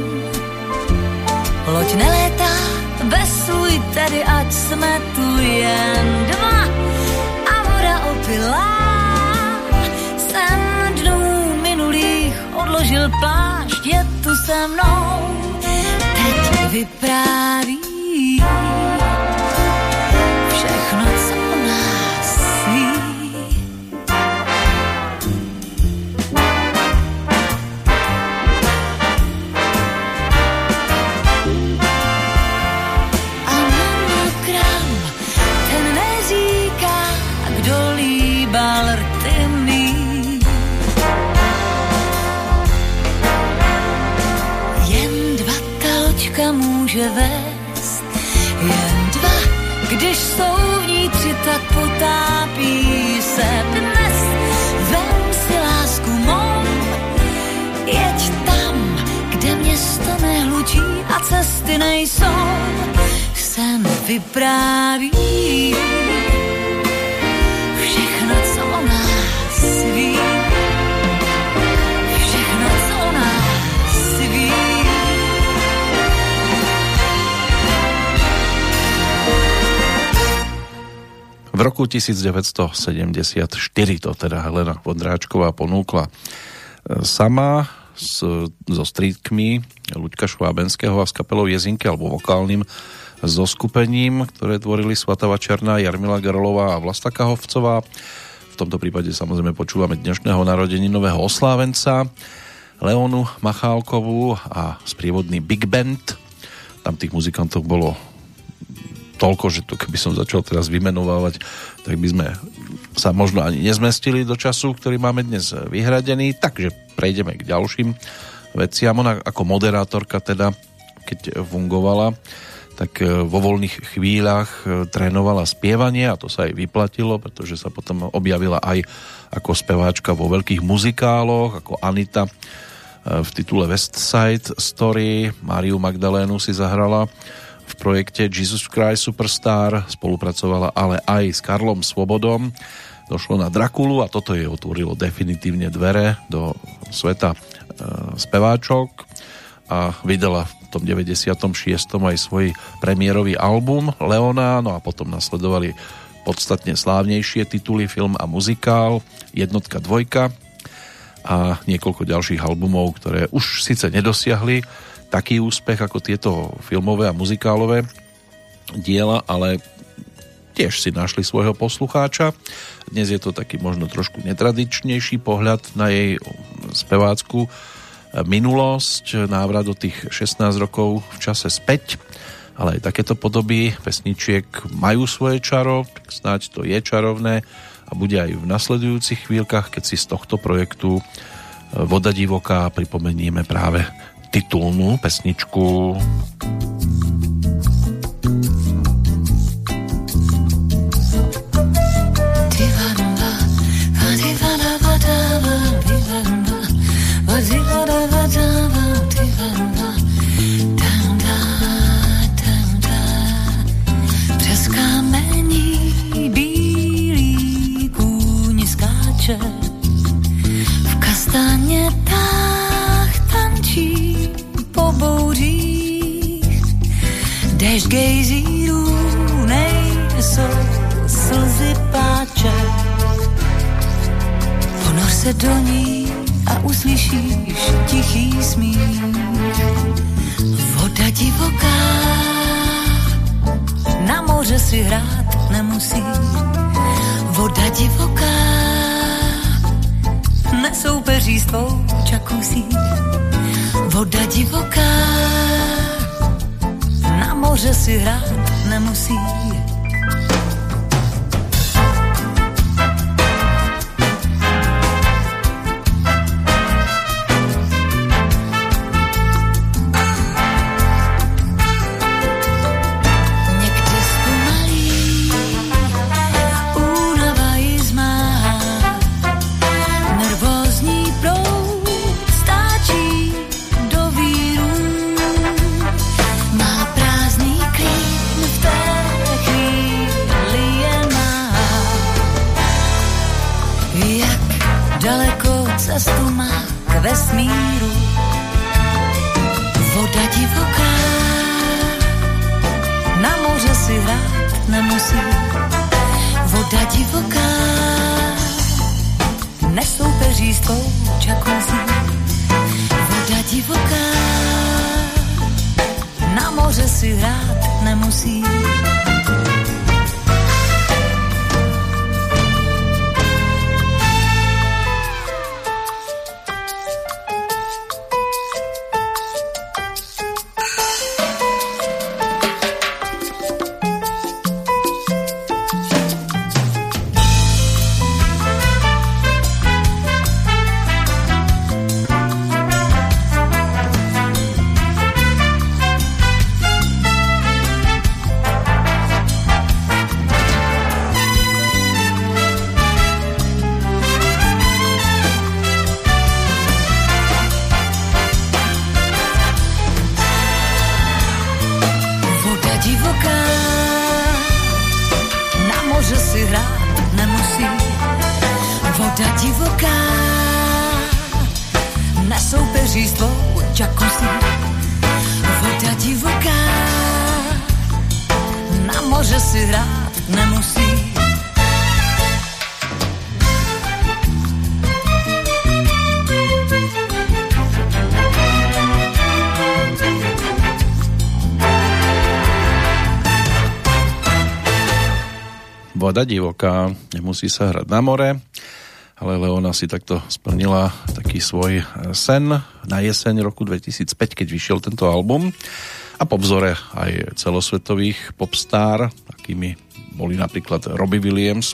Loď nelétá bez svůj tedy, ať jsme tu jen dva a voda opilá. Odložil plášť, je tu se mnou, teď vypráví může vést. Jen dva, když jsou v ní tři, tak potápí se dnes. Vem si lásku mou, jeď tam, kde město nehlučí a cesty nejsou. Sen vypráví roku 1974 to teda Helena Vondráčková ponúkla e, sama s, so strídkmi Luďka Švábenského a s kapelou Jezinky alebo vokálnym so skupením, ktoré tvorili Svatava Černá, Jarmila Garolová a Vlasta Kahovcová. V tomto prípade samozrejme počúvame dnešného narodeninového oslávenca Leonu Machálkovú a sprievodný Big Band. Tam tých muzikantov bolo toľko, že to keby som začal teraz vymenovávať, tak by sme sa možno ani nezmestili do času, ktorý máme dnes vyhradený, takže prejdeme k ďalším veciam. Ona ako moderátorka teda, keď fungovala, tak e, vo voľných chvíľach e, trénovala spievanie a to sa jej vyplatilo, pretože sa potom objavila aj ako speváčka vo veľkých muzikáloch, ako Anita e, v titule West Side Story. Máriu Magdalénu si zahrala v projekte Jesus Christ Superstar, spolupracovala ale aj s Karlom Svobodom. Došlo na Drakulu a toto jej otvorilo definitívne dvere do sveta e, speváčok a vydala v tom 96. aj svoj premiérový album Leona, no a potom nasledovali podstatne slávnejšie tituly, film a muzikál, jednotka, dvojka a niekoľko ďalších albumov, ktoré už síce nedosiahli taký úspech ako tieto filmové a muzikálové diela, ale tiež si našli svojho poslucháča. Dnes je to taký možno trošku netradičnejší pohľad na jej spevácku minulosť, návrat do tých 16 rokov v čase späť, ale aj takéto podoby pesničiek majú svoje čaro, tak snáď to je čarovné a bude aj v nasledujúcich chvíľkach, keď si z tohto projektu Voda divoká pripomenieme práve titulnú pesničku. Se do ní a uslyšíš tichý smích. Voda divoká, na moře si hrát nemusí. Voda divoká, nesoupeří s tvou čakusí. Voda divoká, na moře si hrát nemusí. Divoká, nemusí sa hrať na more, ale Leona si takto splnila taký svoj sen na jeseň roku 2005, keď vyšiel tento album a po vzore aj celosvetových popstar, akými boli napríklad Robbie Williams,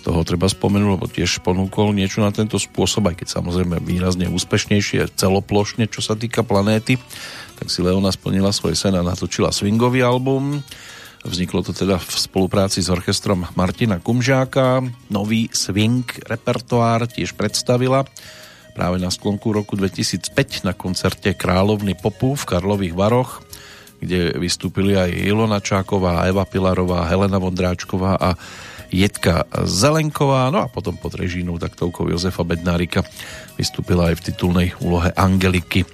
toho treba spomenúť, lebo tiež ponúkol niečo na tento spôsob, aj keď samozrejme výrazne úspešnejšie celoplošne, čo sa týka planéty, tak si Leona splnila svoj sen a natočila swingový album. Vzniklo to teda v spolupráci s orchestrom Martina Kumžáka. Nový swing repertoár tiež predstavila. Práve na sklonku roku 2005 na koncerte Královny popu v Karlových Varoch, kde vystúpili aj Ilona Čáková, Eva Pilarová, Helena Vondráčková a Jedka Zelenková, no a potom pod režínou taktovkou Jozefa Bednárika vystúpila aj v titulnej úlohe Angeliky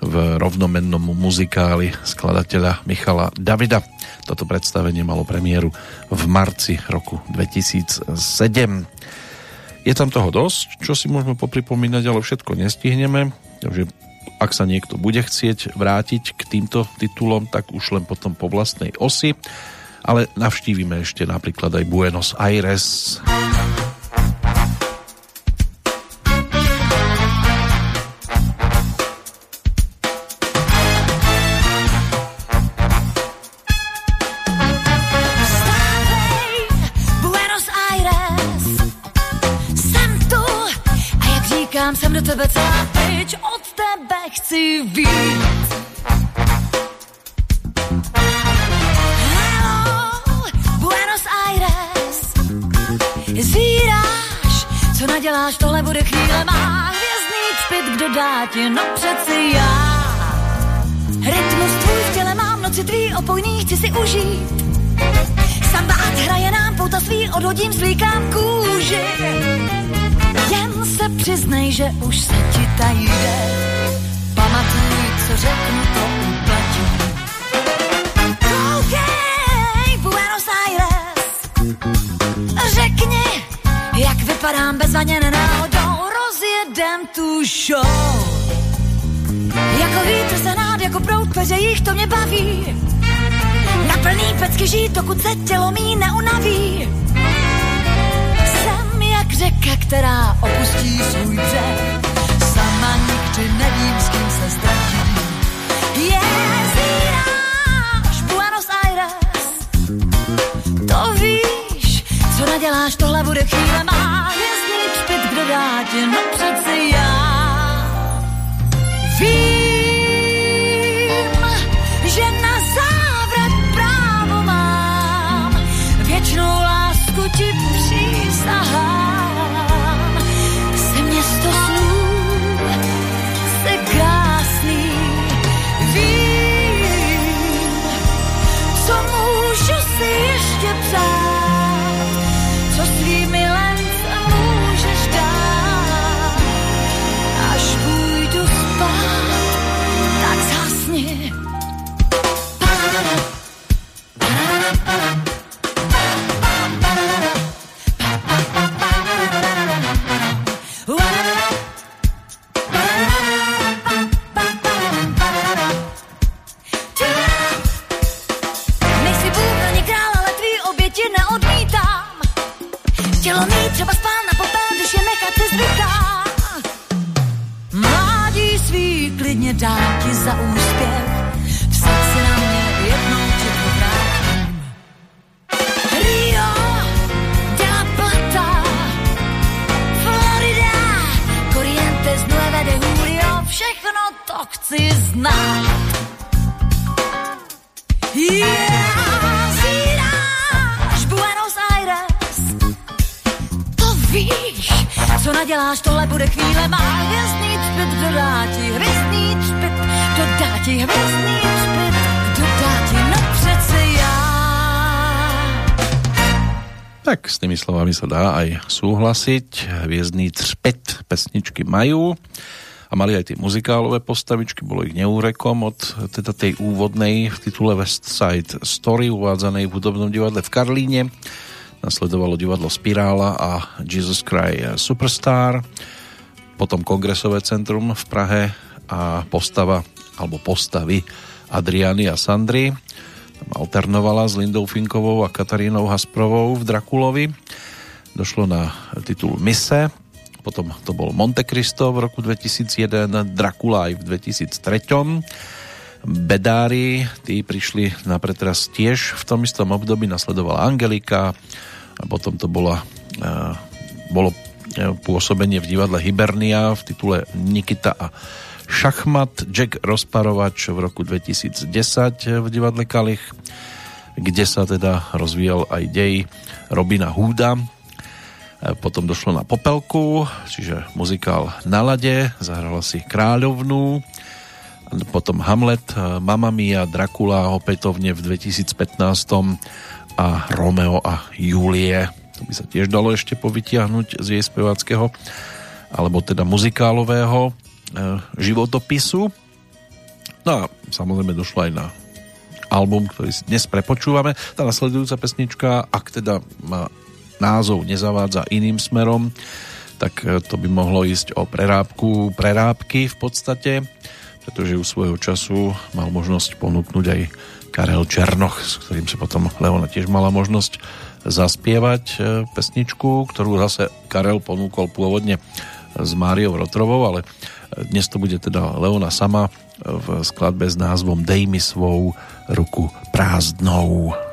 v rovnomennom muzikáli skladateľa Michala Davida. Toto predstavenie malo premiéru v marci roku 2007. Je tam toho dosť, čo si môžeme popripomínať, ale všetko nestihneme, takže ak sa niekto bude chcieť vrátiť k týmto titulom, tak už len potom po vlastnej osi, ale navštívime ešte napríklad aj Buenos Aires. do tebe celá teď, od tebe chci víc. Hello, Buenos Aires, zvíráš, co naděláš, tohle bude chvíle má hvězdný čpit, kdo dá ti, no přeci já. Rytmus tvůj v těle mám, noci tvý opojný chci si užít. Samba hraje nám pouta svý, odhodím svlíkám kůži jen se přiznej, že už se ti tady jde. Pamatuj, co řeknu, to uplatí. Koukej, Buenos Aires, řekni, jak vypadám bezvaně náhodou, rozjedem tu show. Jako vítr se nád, jako prout peřejích, to mě baví. Na plný pecky žít, dokud se tělo mý neunaví jak řeka, která opustí svůj břeh. Sama nikdy nevím, s kým se ztratím. Jezdíráš Buenos Aires, to víš, co naděláš, tohle bude chvíle má. Hvězdný čpit, kdo dá ti, no přeci já. Vím, dá aj súhlasiť. Hviezdný třpet pesničky majú a mali aj tie muzikálové postavičky, bolo ich neúrekom od teda tej úvodnej v titule West Side Story uvádzanej v hudobnom divadle v Karlíne. Nasledovalo divadlo Spirála a Jesus Cry Superstar, potom Kongresové centrum v Prahe a postava alebo postavy Adriany a Sandry. Tam alternovala s Lindou Finkovou a Katarínou Hasprovou v Drakulovi. Došlo na titul Mise, potom to bol Monte Cristo v roku 2001, Dracula aj v 2003. Bedári, tí prišli na pretras tiež v tom istom období, nasledovala Angelika a potom to bola, uh, bolo e, pôsobenie v divadle Hibernia v titule Nikita a Šachmat Jack Rozparovač v roku 2010 v divadle Kalich, kde sa teda rozvíjal aj dej Robina Húda, E, potom došlo na Popelku, čiže muzikál na lade, zahrala si Kráľovnú, potom Hamlet, e, Mamma Mia, Dracula opätovne v 2015 a Romeo a Julie. To by sa tiež dalo ešte povytiahnuť z jej speváckého alebo teda muzikálového e, životopisu. No a samozrejme došlo aj na album, ktorý si dnes prepočúvame. Tá nasledujúca pesnička, ak teda má názov nezavádza iným smerom, tak e, to by mohlo ísť o prerábku prerábky v podstate, pretože u svojho času mal možnosť ponúknuť aj Karel Černoch, s ktorým sa potom Leona tiež mala možnosť zaspievať e, pesničku, ktorú zase Karel ponúkol pôvodne s Máriou Rotrovou, ale dnes to bude teda Leona sama v skladbe s názvom Dej mi svou ruku prázdnou.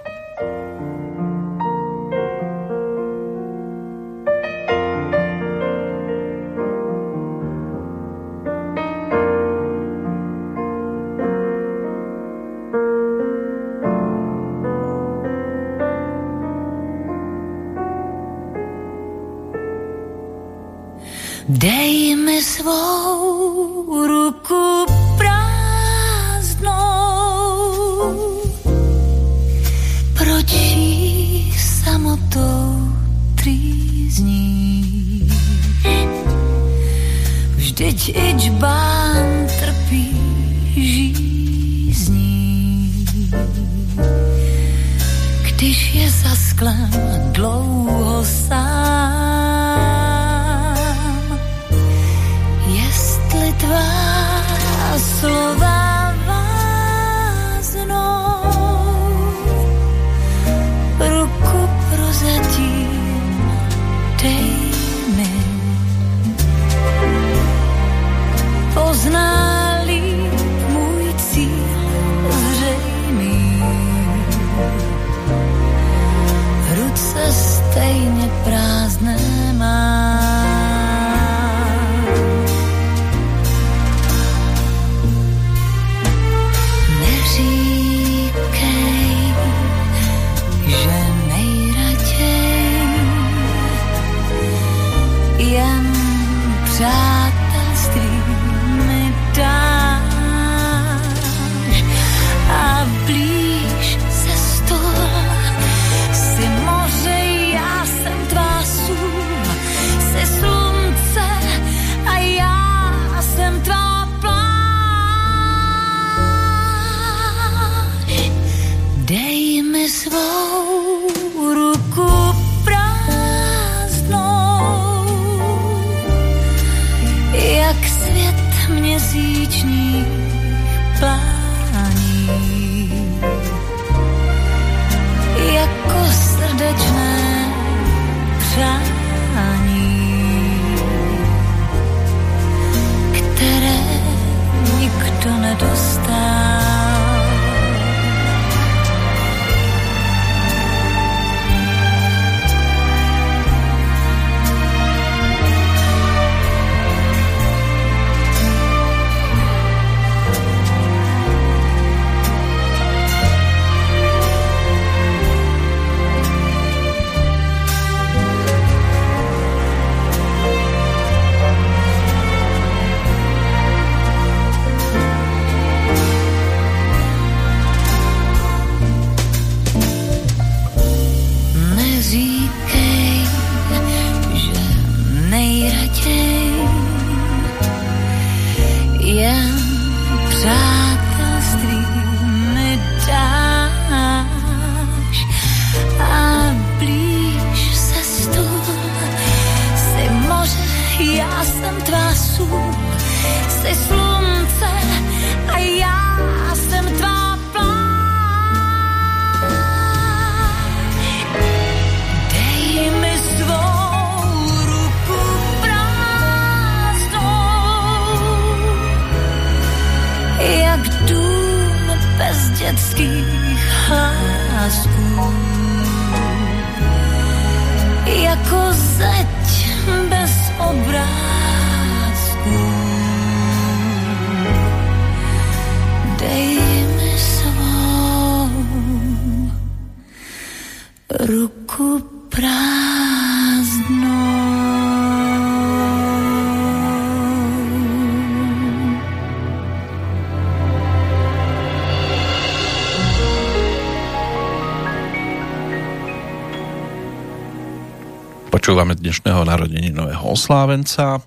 Počúvame dnešného nového oslávenca.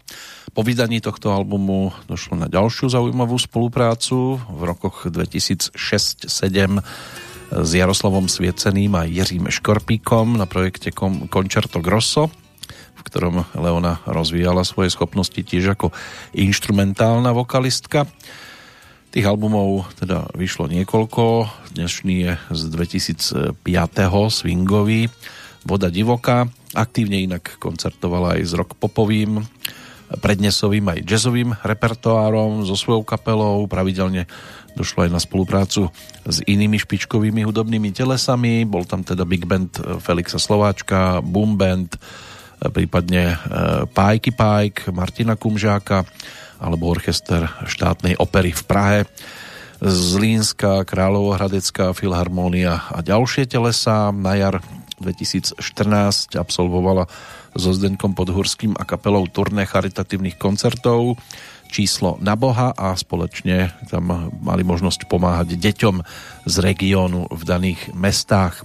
Po vydaní tohto albumu došlo na ďalšiu zaujímavú spoluprácu v rokoch 2006-2007 s Jaroslavom Svieceným a Jiřím Škorpíkom na projekte Concerto Grosso, v ktorom Leona rozvíjala svoje schopnosti tiež ako instrumentálna vokalistka. Tých albumov teda vyšlo niekoľko. Dnešný je z 2005. swingový Voda divoká. Aktívne inak koncertovala aj s rock popovým, prednesovým aj jazzovým repertoárom so svojou kapelou. Pravidelne došlo aj na spoluprácu s inými špičkovými hudobnými telesami. Bol tam teda Big Band Felixa Slováčka, Boom Band, prípadne e, Pajky Pajk, Martina Kumžáka alebo orchester štátnej opery v Prahe. Zlínska, Kráľovohradecká filharmónia a ďalšie telesa. Na jar 2014 absolvovala so Zdenkom Podhurským a kapelou turné charitatívnych koncertov číslo na Boha a spoločne tam mali možnosť pomáhať deťom z regiónu v daných mestách.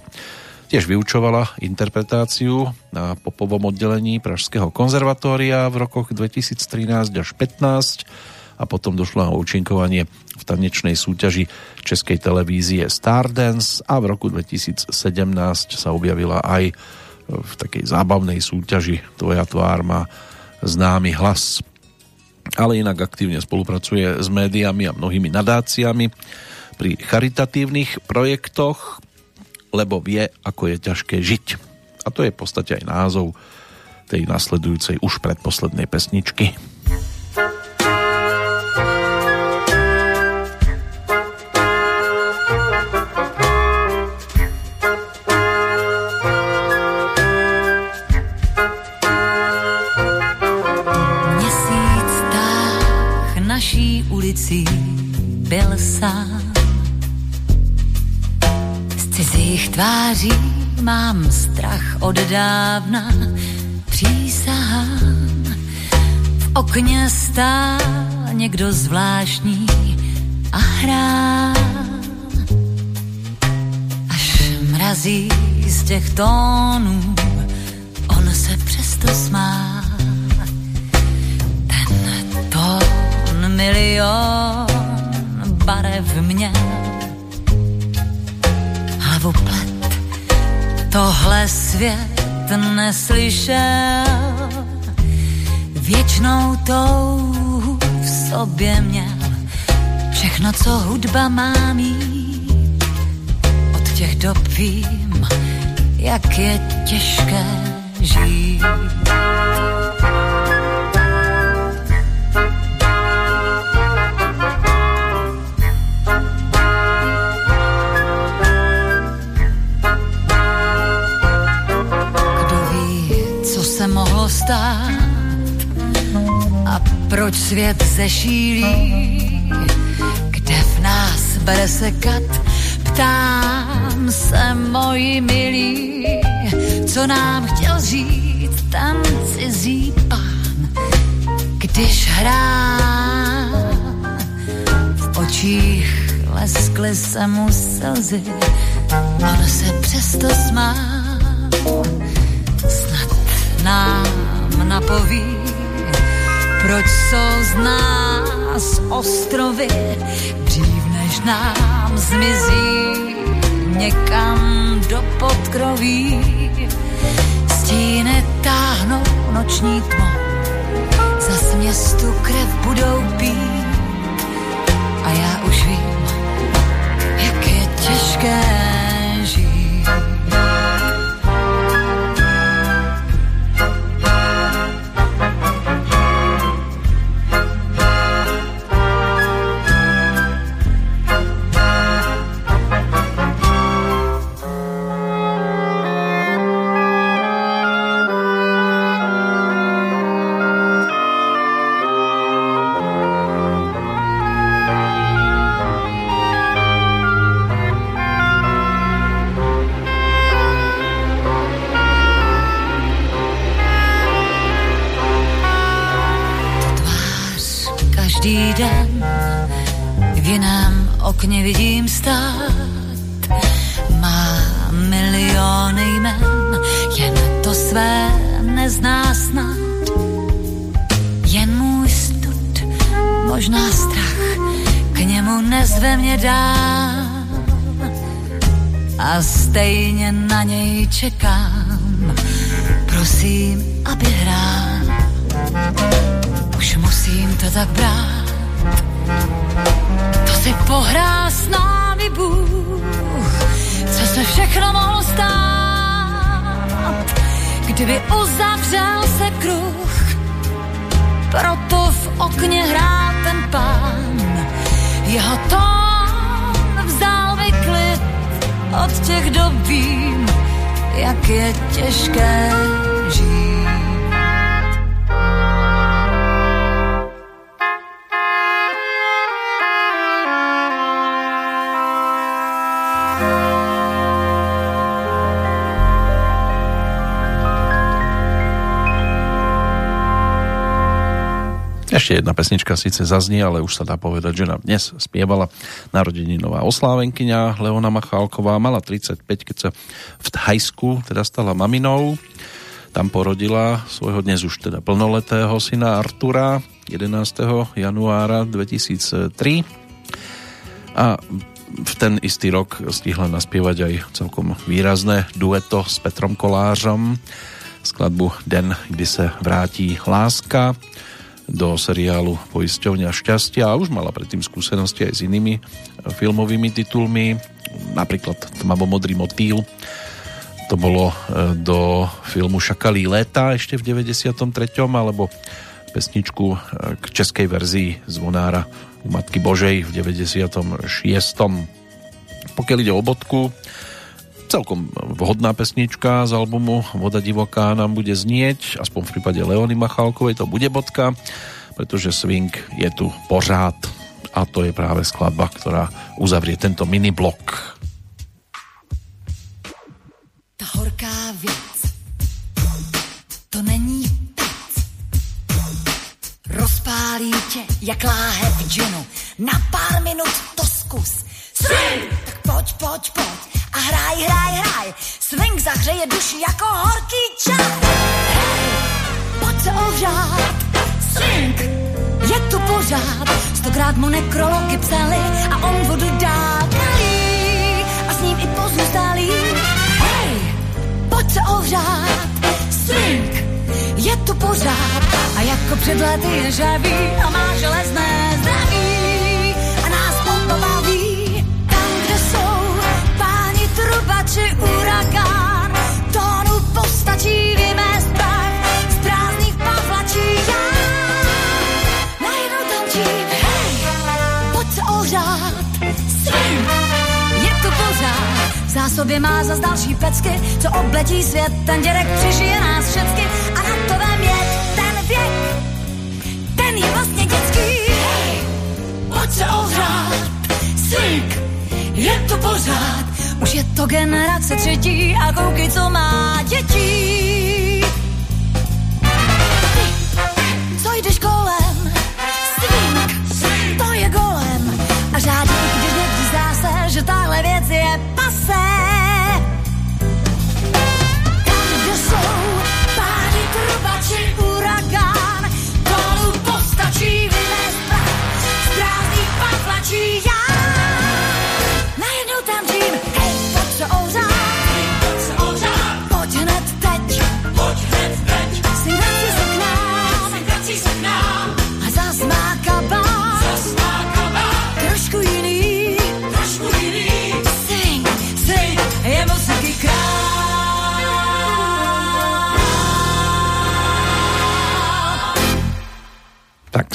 Tiež vyučovala interpretáciu na popovom oddelení Pražského konzervatória v rokoch 2013 až 15 a potom došlo na účinkovanie v tanečnej súťaži Českej televízie Stardance a v roku 2017 sa objavila aj v takej zábavnej súťaži Tvoja tvár má známy hlas. Ale inak aktívne spolupracuje s médiami a mnohými nadáciami pri charitatívnych projektoch, lebo vie, ako je ťažké žiť. A to je v podstate aj názov tej nasledujúcej už predposlednej pesničky. Tváří mám strach od dávna, přísahám. V okně stál někdo zvláštní a hrál. Až mrazí z těch tónů, on se přesto smál. Ten tón milion barev měl. Hlavu plet, tohle svět neslyšel. Věčnou touhu v sobě měl. Všechno, co hudba má mít, od těch dob vím, jak je těžké žít. Proč svět zešílí, kde v nás bere se kat, ptám se moji milí, co nám chtěl říct ten cizí pán, když hrá v očích leskly se mu slzy, on se přesto smál. Nám napoví, proč jsou z nás ostrovy, dřív než nám zmizí někam do podkroví. Stíny táhnou noční tmou, zas městu krev budou pít. A já už vím, jak je těžké Ešte jedna pesnička síce zaznie, ale už sa dá povedať, že nám dnes spievala narodeninová oslávenkyňa Leona Machálková. Mala 35, keď sa v Thajsku teda stala maminou. Tam porodila svojho dnes už teda plnoletého syna Artura 11. januára 2003. A v ten istý rok stihla naspievať aj celkom výrazné dueto s Petrom Kolářom skladbu Den, kdy se vrátí láska do seriálu Poisťovňa šťastia a už mala predtým skúsenosti aj s inými filmovými titulmi, napríklad Tmavo-modrý motýl, to bolo e, do filmu Šakalí léta ešte v 93. alebo pesničku e, k českej verzii Zvonára u Matky Božej v 96. Pokiaľ ide o bodku, celkom vhodná pesnička z albumu Voda divoká nám bude znieť, aspoň v prípade Leony Machalkovej to bude bodka, pretože swing je tu pořád a to je práve skladba, ktorá uzavrie tento mini blok. Ta horká věc, to není pec. Rozpálí tě jak láhev džinu. Na pár minut to zkus. Swing! Tak pojď, pojď, pojď hraj, hraj, hraj. Swing zahřeje duši jako horký čaj. Hej, pojď se ohřát. Swing je tu pořád. Stokrát mu nekrology psali a on vodu kalí. A s ním i pozůstalý. Hej, pojď se ohřát. Swing je tu pořád. A jako před lety je žavý a má železné zdraví. Postačí vymést prach, z prázdných pavlačí já. Najednou tančím, hej, pojď se ohřát, swing, je to pořád. V zásobě má za další pecky, co obletí svět, ten dědek přežije nás všecky a na to vem je ten věk, ten je vlastně dětský, hej, pojď se ohřát, swing, je to pořád, už je to generace třetí a koukej, co má dětí. Co jdeš kolem? Swing, to je golem. A žádný, když zdá se, že tahle věc je pasé. Tam, jsou páni trubači, urakán, dolů postačí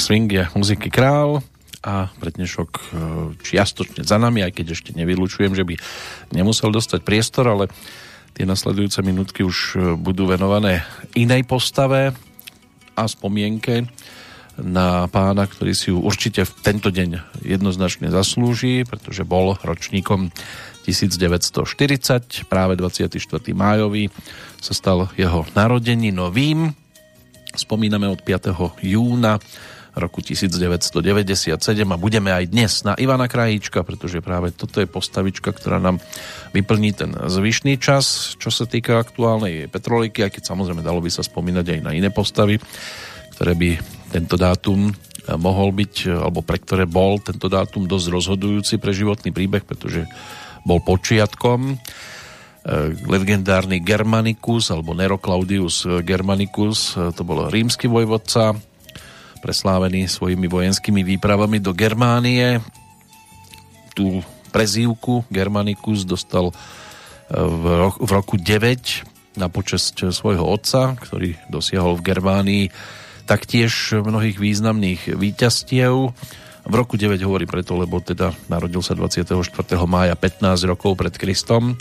swing je muziky král a pre dnešok e, čiastočne za nami, aj keď ešte nevylučujem, že by nemusel dostať priestor, ale tie nasledujúce minútky už e, budú venované inej postave a spomienke na pána, ktorý si ju určite v tento deň jednoznačne zaslúži, pretože bol ročníkom 1940, práve 24. májový sa stal jeho narodení novým. Spomíname od 5. júna roku 1997 a budeme aj dnes na Ivana Krajíčka, pretože práve toto je postavička, ktorá nám vyplní ten zvyšný čas, čo sa týka aktuálnej petroliky, aj keď samozrejme dalo by sa spomínať aj na iné postavy, ktoré by tento dátum mohol byť, alebo pre ktoré bol tento dátum dosť rozhodujúci pre životný príbeh, pretože bol počiatkom. Eh, legendárny Germanicus alebo Nero Claudius Germanicus, eh, to bol rímsky vojvodca, preslávený svojimi vojenskými výpravami do Germánie. Tú prezývku Germanicus dostal e, v, roku, v roku 9 na počesť svojho otca, ktorý dosiahol v Germánii taktiež mnohých významných víťastiev. V roku 9 hovorí preto, lebo teda narodil sa 24. mája 15 rokov pred Kristom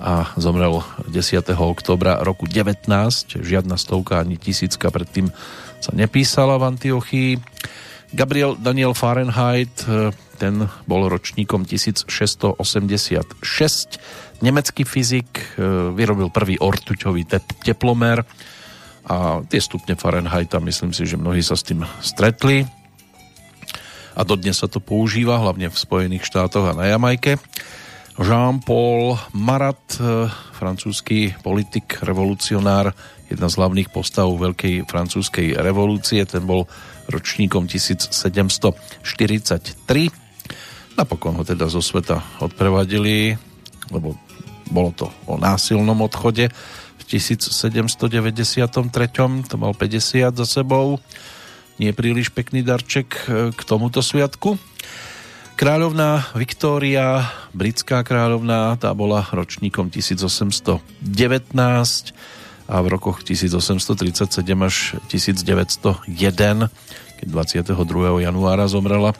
a zomrel 10. oktobra roku 19. Žiadna stovka ani tisícka predtým sa nepísala v Antiochii. Gabriel Daniel Fahrenheit, e, ten bol ročníkom 1686. Nemecký fyzik e, vyrobil prvý ortuťový teplomer a tie stupne Fahrenheita, myslím si, že mnohí sa s tým stretli a dodnes sa to používa, hlavne v Spojených štátoch a na Jamajke. Jean-Paul Marat, e, francúzsky politik, revolucionár, jedna z hlavných postav Veľkej francúzskej revolúcie. Ten bol ročníkom 1743. Napokon ho teda zo sveta odprevadili, lebo bolo to o násilnom odchode v 1793. To mal 50 za sebou. Nie príliš pekný darček e, k tomuto sviatku. Kráľovná Viktória, britská kráľovná, tá bola ročníkom 1819 a v rokoch 1837 až 1901, keď 22. januára zomrela,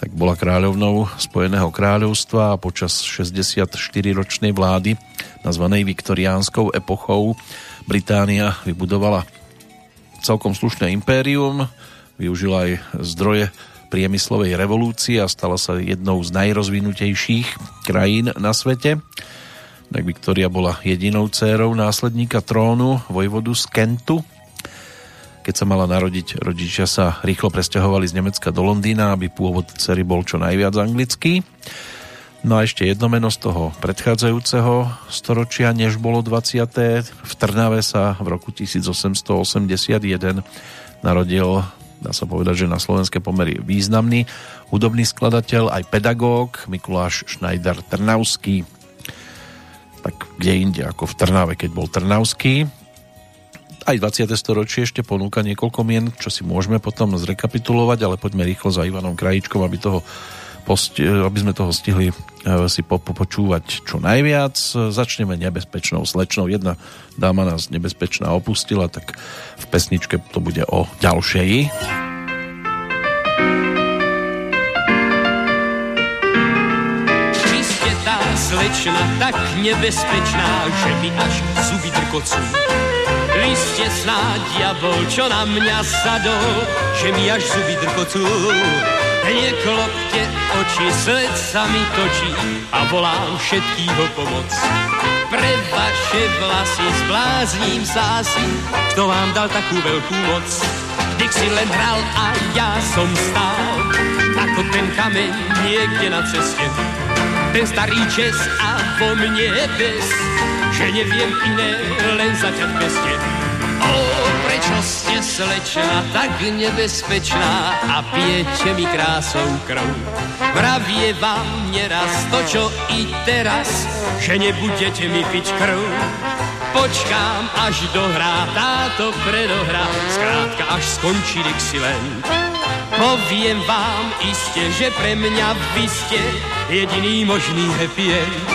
tak bola kráľovnou Spojeného kráľovstva a počas 64-ročnej vlády, nazvanej viktoriánskou epochou, Británia vybudovala celkom slušné impérium, využila aj zdroje priemyslovej revolúcie a stala sa jednou z najrozvinutejších krajín na svete tak Viktoria bola jedinou dcérou následníka trónu vojvodu z Kentu. Keď sa mala narodiť, rodičia sa rýchlo presťahovali z Nemecka do Londýna, aby pôvod dcery bol čo najviac anglický. No a ešte jedno meno z toho predchádzajúceho storočia, než bolo 20. V Trnave sa v roku 1881 narodil, dá sa povedať, že na slovenské pomery významný hudobný skladateľ, aj pedagóg Mikuláš Schneider Trnavský tak kde inde ako v Trnave, keď bol Trnavský. Aj 20. storočie ešte ponúka niekoľko mien, čo si môžeme potom zrekapitulovať, ale poďme rýchlo za Ivanom Krajíčkom, aby, toho posti- aby sme toho stihli e, si po- počúvať čo najviac. Začneme nebezpečnou slečnou. Jedna dáma nás nebezpečná opustila, tak v pesničke to bude o ďalšej. slečna tak nebezpečná, že mi až zuby drkocú. Vy ste snáď diabol, čo na mňa sadol, že mi až zuby drkocú. Neklopte oči, sled sa mi točí a volám všetkýho pomoc. Pre vaše vlasy zblázním asi, kto vám dal takú veľkú moc. Si len hral a ja som stál, ako ten kameň niekde na ceste ten starý čes a vo mne bez, že neviem iné, len zaťať peste. Ste slečná tak nebezpečná a pijete mi krásou krv? Vravie vám neraz to, čo i teraz, že nebudete mi piť krv. Počkám, až dohrá táto predohra, skrátka až skončí Dixieland. Poviem vám iste, že pre mňa vy ste jediný možný happy end.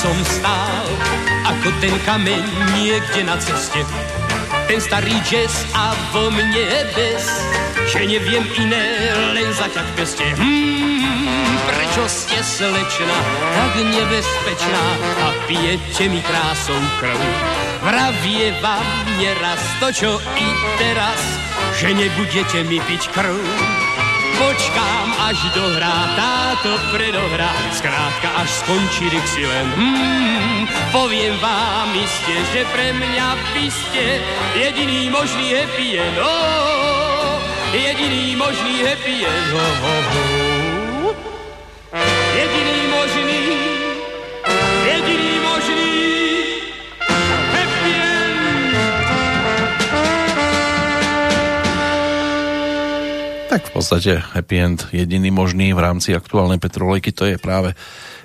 Som stál, ako ten kameň niekde na ceste. ten starý jazz a vo mne bez, že neviem iné, len zaťať peste. Hmm, prečo ste slečna tak nebezpečná a pijete mi krásou krv? Vravie vám neraz to, čo i teraz, že nebudete mi piť krv počkám, až dohrá táto predohra. Skrátka, až skončí Dixieland. Hmm, poviem vám iste, že pre mňa vy ste jediný možný happy end. Oh, jediný možný happy end. Oh, oh, oh. Tak v podstate happy end jediný možný v rámci aktuálnej petrolejky to je práve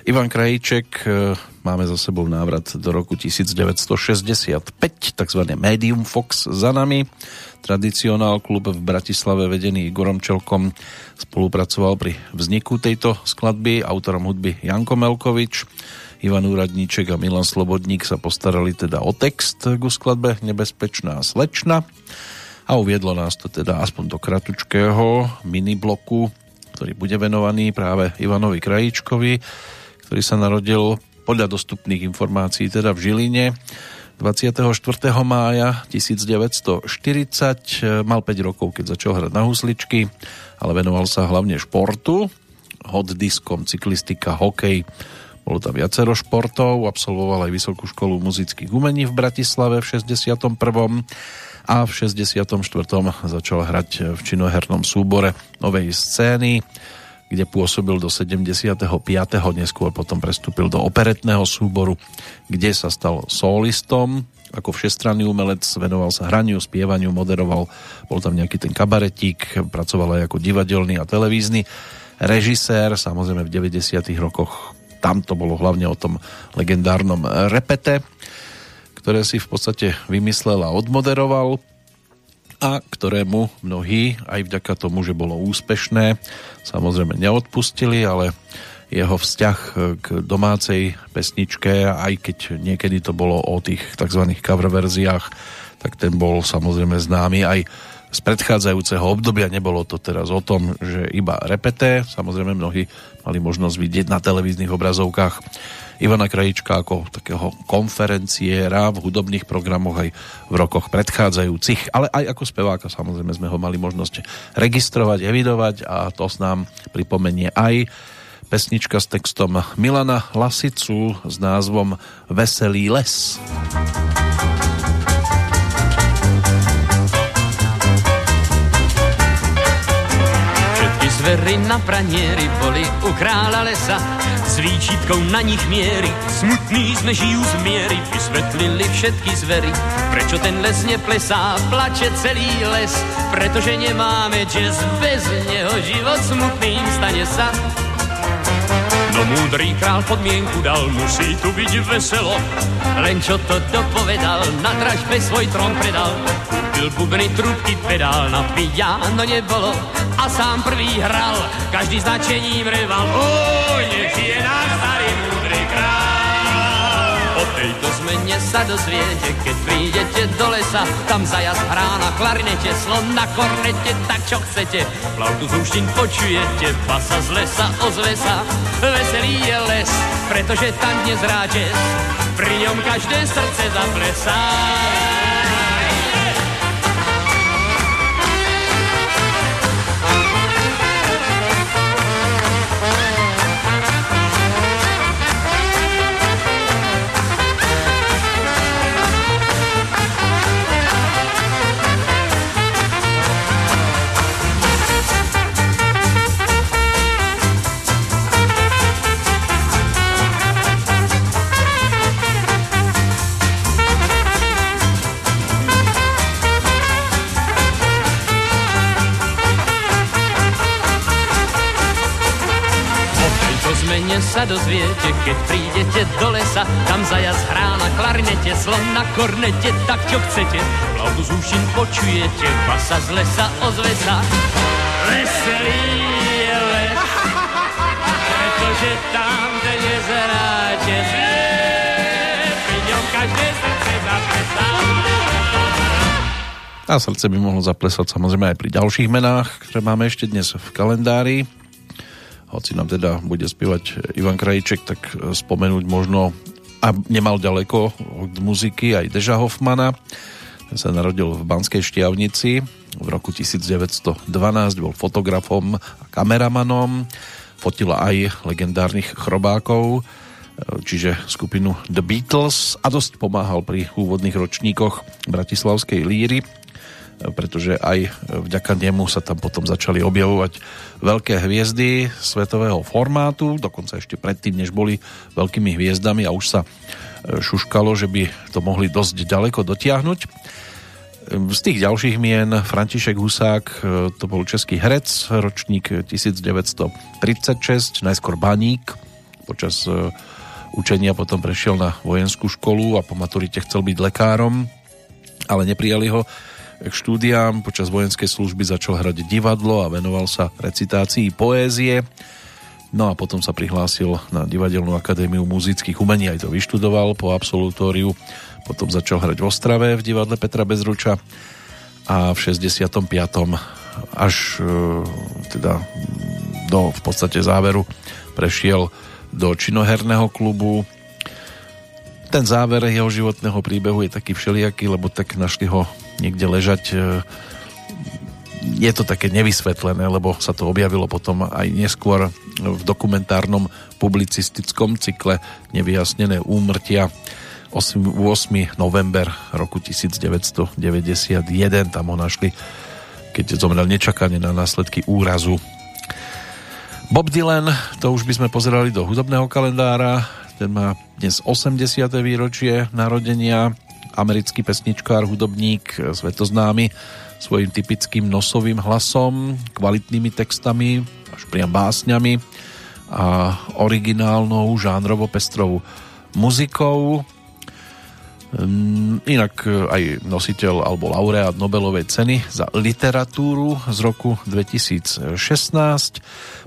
Ivan Krajíček. E, máme za sebou návrat do roku 1965, tzv. Medium Fox za nami. Tradicionál klub v Bratislave vedený Igorom Čelkom spolupracoval pri vzniku tejto skladby. Autorom hudby Janko Melkovič. Ivan Úradníček a Milan Slobodník sa postarali teda o text ku skladbe Nebezpečná slečna a uviedlo nás to teda aspoň do kratučkého minibloku, ktorý bude venovaný práve Ivanovi Krajíčkovi, ktorý sa narodil podľa dostupných informácií teda v Žiline 24. mája 1940 mal 5 rokov, keď začal hrať na husličky, ale venoval sa hlavne športu, hot diskom, cyklistika, hokej. Bolo tam viacero športov, absolvoval aj Vysokú školu muzických umení v Bratislave v 61 a v 64. začal hrať v činohernom súbore novej scény, kde pôsobil do 75. neskôr potom prestúpil do operetného súboru, kde sa stal solistom, ako všestranný umelec, venoval sa hraniu, spievaniu, moderoval, bol tam nejaký ten kabaretík, pracoval aj ako divadelný a televízny režisér, samozrejme v 90. rokoch tam to bolo hlavne o tom legendárnom repete, ktoré si v podstate vymyslel a odmoderoval a ktorému mnohí aj vďaka tomu, že bolo úspešné, samozrejme neodpustili, ale jeho vzťah k domácej pesničke, aj keď niekedy to bolo o tých tzv. cover verziách, tak ten bol samozrejme známy aj z predchádzajúceho obdobia. Nebolo to teraz o tom, že iba repete, samozrejme mnohí mali možnosť vidieť na televíznych obrazovkách Ivana Krajička ako takého konferenciéra v hudobných programoch aj v rokoch predchádzajúcich, ale aj ako speváka samozrejme sme ho mali možnosť registrovať, evidovať a to s nám pripomenie aj pesnička s textom Milana Lasicu s názvom Veselý les. Všetky zvery na pranieri boli u kráľa lesa s výčitkou na nich miery. Smutný z miery, vysvetlili všetky zvery. Prečo ten les neplesá, plače celý les, pretože nemáme jazz, bez neho život smutným stane sa. No múdrý král podmienku dal, musí tu byť veselo. Len čo to dopovedal, na dražbe svoj trón predal. Kúpil bubny, trúbky, pedál, na piano nebolo a sám prvý hral. Každý značením reval, oj, nech tejto zmene sa dozviete, keď prídete do lesa, tam zajac hrá na klarinete, slon na kornete, tak čo chcete. Flautu z úštin počujete, basa z lesa ozve sa. Veselý je les, pretože tam dnes ráče, pri ňom každé srdce zaplesá. Dozviete, keď prídete do lesa, tam zajac hrá na klarinete, slon na kornete, tak čo chcete. Flautu z úšin počujete, basa z lesa ozve sa. Veselý je les, pretože tam dnes hráte pri ňom každé srdce zaplesá. A srdce by mohlo zaplesať samozrejme aj pri ďalších menách, ktoré máme ešte dnes v kalendári. Hoci nám teda bude spievať Ivan Krajíček, tak spomenúť možno a nemal ďaleko od muziky aj Deža Hoffmana. Ten sa narodil v Banskej Štiavnici v roku 1912, bol fotografom a kameramanom, fotil aj legendárnych chrobákov, čiže skupinu The Beatles a dosť pomáhal pri úvodných ročníkoch Bratislavskej líry pretože aj vďaka nemu sa tam potom začali objavovať veľké hviezdy svetového formátu, dokonca ešte predtým, než boli veľkými hviezdami a už sa e, šuškalo, že by to mohli dosť ďaleko dotiahnuť. Z tých ďalších mien František Husák, e, to bol český herec, ročník 1936, najskôr baník, počas e, učenia potom prešiel na vojenskú školu a po maturite chcel byť lekárom, ale neprijali ho k štúdiám. Počas vojenskej služby začal hrať divadlo a venoval sa recitácii poézie. No a potom sa prihlásil na Divadelnú akadémiu muzických umení, aj to vyštudoval po absolutóriu. Potom začal hrať v Ostrave v divadle Petra Bezruča a v 65. až e, teda do v podstate záveru prešiel do činoherného klubu. Ten záver jeho životného príbehu je taký všelijaký, lebo tak našli ho niekde ležať e, je to také nevysvetlené, lebo sa to objavilo potom aj neskôr v dokumentárnom publicistickom cykle Nevyjasnené úmrtia 8. november roku 1991 tam ho našli keď zomrel nečakane na následky úrazu Bob Dylan, to už by sme pozerali do hudobného kalendára ten má dnes 80. výročie narodenia americký pesničkár, hudobník, svetoznámy svojim typickým nosovým hlasom, kvalitnými textami, až priam básňami a originálnou žánrovo pestrou muzikou. Mm, inak aj nositeľ alebo laureát Nobelovej ceny za literatúru z roku 2016.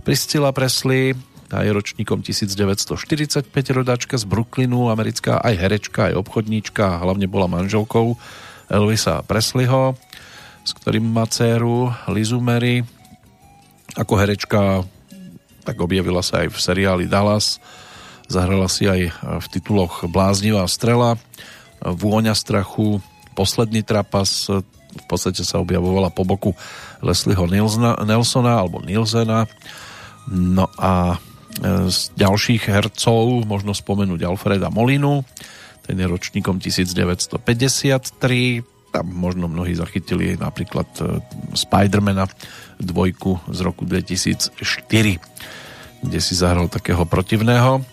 Priscila Presley tá je ročníkom 1945, rodáčka z Brooklynu, americká aj herečka, aj obchodníčka, hlavne bola manželkou Elvisa Presleyho, s ktorým má dceru Lizu Mary. Ako herečka tak objavila sa aj v seriáli Dallas, zahrala si aj v tituloch Bláznivá strela, Vôňa strachu, Posledný trapas, v podstate sa objavovala po boku Leslieho Nelsona alebo Nilsena. No a z ďalších hercov možno spomenúť Alfreda Molinu, ten je ročníkom 1953, tam možno mnohí zachytili napríklad e, Spidermana dvojku z roku 2004, kde si zahral takého protivného.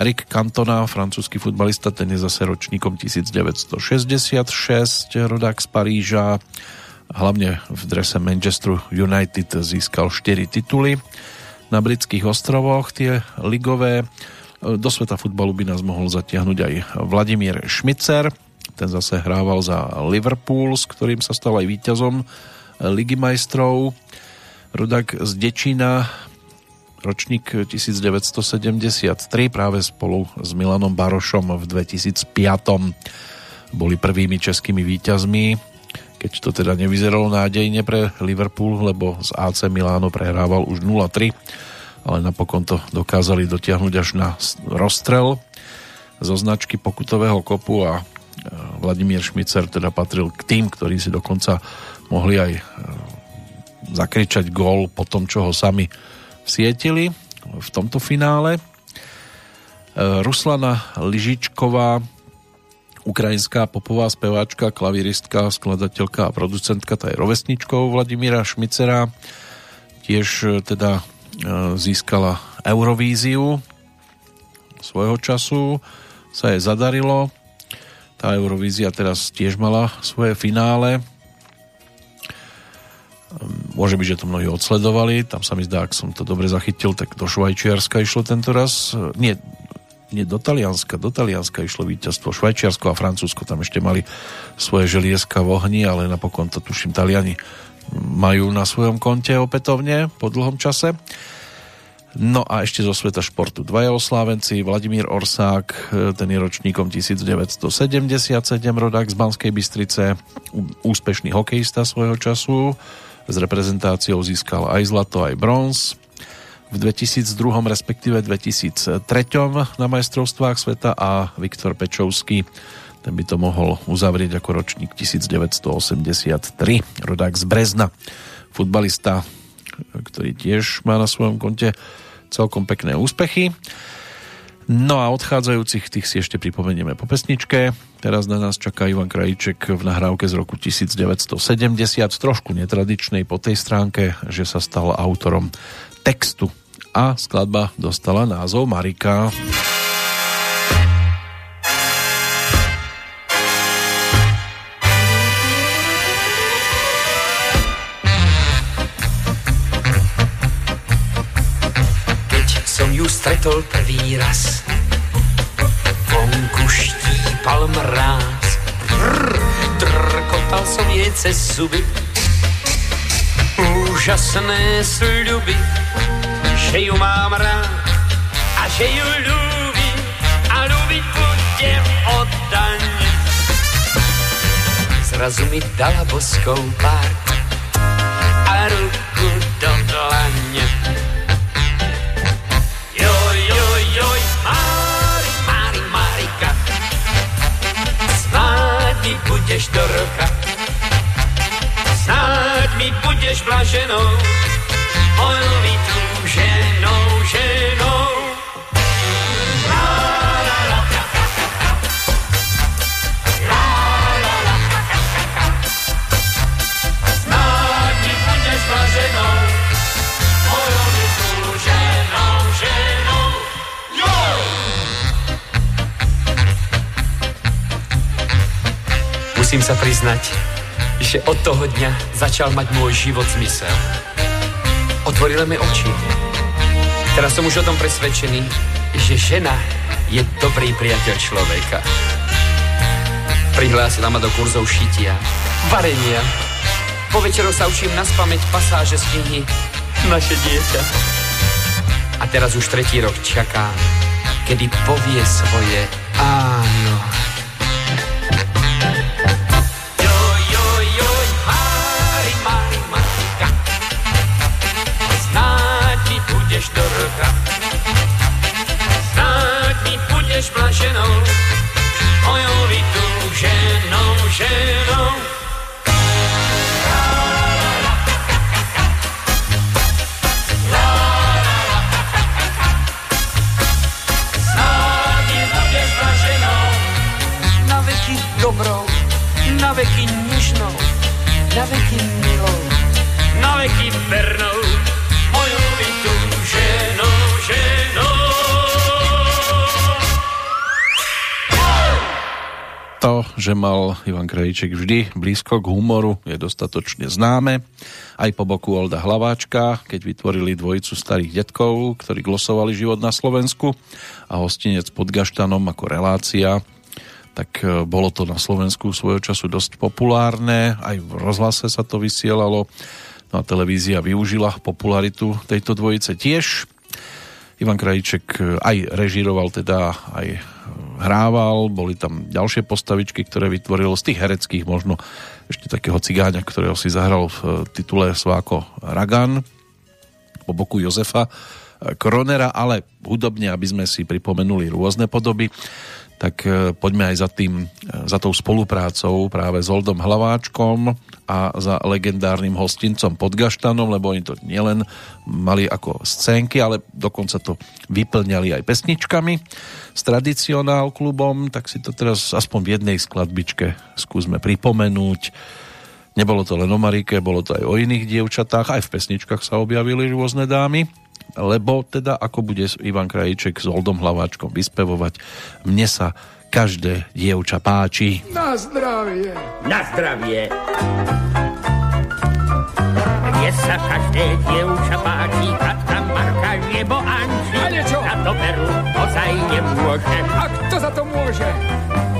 Rick Cantona, francúzsky futbalista, ten je zase ročníkom 1966, rodák z Paríža, hlavne v drese Manchester United získal 4 tituly na britských ostrovoch, tie ligové. Do sveta futbalu by nás mohol zatiahnuť aj Vladimír Šmicer, ten zase hrával za Liverpool, s ktorým sa stal aj víťazom Ligy majstrov. Rodak z Dečína, ročník 1973, práve spolu s Milanom Barošom v 2005. Boli prvými českými víťazmi, keď to teda nevyzeralo nádejne pre Liverpool, lebo z AC Miláno prehrával už 0-3 ale napokon to dokázali dotiahnuť až na rozstrel zo značky pokutového kopu a e, Vladimír Šmicer teda patril k tým, ktorí si dokonca mohli aj e, zakričať gól po tom, čo ho sami vsietili v tomto finále. E, Ruslana Ližičková ukrajinská popová speváčka, klaviristka, skladateľka a producentka, tá je rovesničkou Vladimíra Šmicera. Tiež teda E, získala Eurovíziu svojho času sa jej zadarilo. Tá Eurovízia teraz tiež mala svoje finále. Môže byť, že to mnohí odsledovali. Tam sa mi zdá, ak som to dobre zachytil tak do Švajčiarska išlo tento raz. Nie, nie do Talianska do Talianska išlo víťazstvo Švajčiarsko a Francúzsko tam ešte mali svoje želieska v ohni ale napokon to tuším Taliani majú na svojom konte opätovne po dlhom čase. No a ešte zo sveta športu dvaja oslávenci, Vladimír Orsák, e, ten je ročníkom 1977, rodák z Banskej Bystrice, úspešný hokejista svojho času, s reprezentáciou získal aj zlato, aj bronz. V 2002, respektíve 2003 na majstrovstvách sveta a Viktor Pečovský ten by to mohol uzavrieť ako ročník 1983, rodák z Brezna, futbalista, ktorý tiež má na svojom konte celkom pekné úspechy. No a odchádzajúcich tých si ešte pripomenieme po pesničke. Teraz na nás čaká Ivan Krajíček v nahrávke z roku 1970, trošku netradičnej po tej stránke, že sa stal autorom textu a skladba dostala názov Marika. Marika. stretol prvý raz. Vonku štípal mráz, drkotal som jej cez zuby. Úžasné sľuby, že ju mám rád a že ju ľúbim a ľúbiť budem oddane. Zrazu mi dala boskou pár a ruku do dlane. mi budeš do roka. Snáď mi budeš blaženou, mojou vytúženou ženou. Musím sa priznať, že od toho dňa začal mať môj život zmysel. Otvorila mi oči. Teraz som už o tom presvedčený, že žena je dobrý priateľ človeka. Prihlásila ma do kurzov šitia, varenia. Po večeru sa učím na spameť pasáže z knihy Naše dieťa. A teraz už tretí rok čakám, kedy povie svoje áno. Budeš blaženou, mojou vytúženou ženou. Dobrou, na veky nižnou, na veky milou, na veky vernou. To, že mal Ivan Krajíček vždy blízko k humoru, je dostatočne známe. Aj po boku Olda Hlaváčka, keď vytvorili dvojicu starých detkov, ktorí glosovali život na Slovensku a hostinec pod Gaštanom ako relácia, tak e, bolo to na Slovensku svojho času dosť populárne, aj v rozhlase sa to vysielalo, no a televízia využila popularitu tejto dvojice tiež. Ivan Krajíček e, aj režiroval teda aj hrával, boli tam ďalšie postavičky, ktoré vytvoril z tých hereckých možno ešte takého cigáňa, ktorého si zahral v eh, titule Sváko Ragan. Po boku Jozefa Kronera, ale hudobne, aby sme si pripomenuli rôzne podoby, tak e, poďme aj za tým, e, za tou spoluprácou práve s Oldom Hlaváčkom a za legendárnym hostincom pod Gaštanom, lebo oni to nielen mali ako scénky, ale dokonca to vyplňali aj pesničkami s tradicionál klubom, tak si to teraz aspoň v jednej skladbičke skúsme pripomenúť. Nebolo to len o Marike, bolo to aj o iných dievčatách, aj v pesničkách sa objavili rôzne dámy lebo teda ako bude Ivan Krajíček s Oldom Hlaváčkom vyspevovať, mne sa každé dievča páči. Na zdravie. Na zdravie. Mne sa každé dievča páči, Katka, Marka, nebo Anči. A niečo? Za to veru ozaj nemôže. A kto za to môže?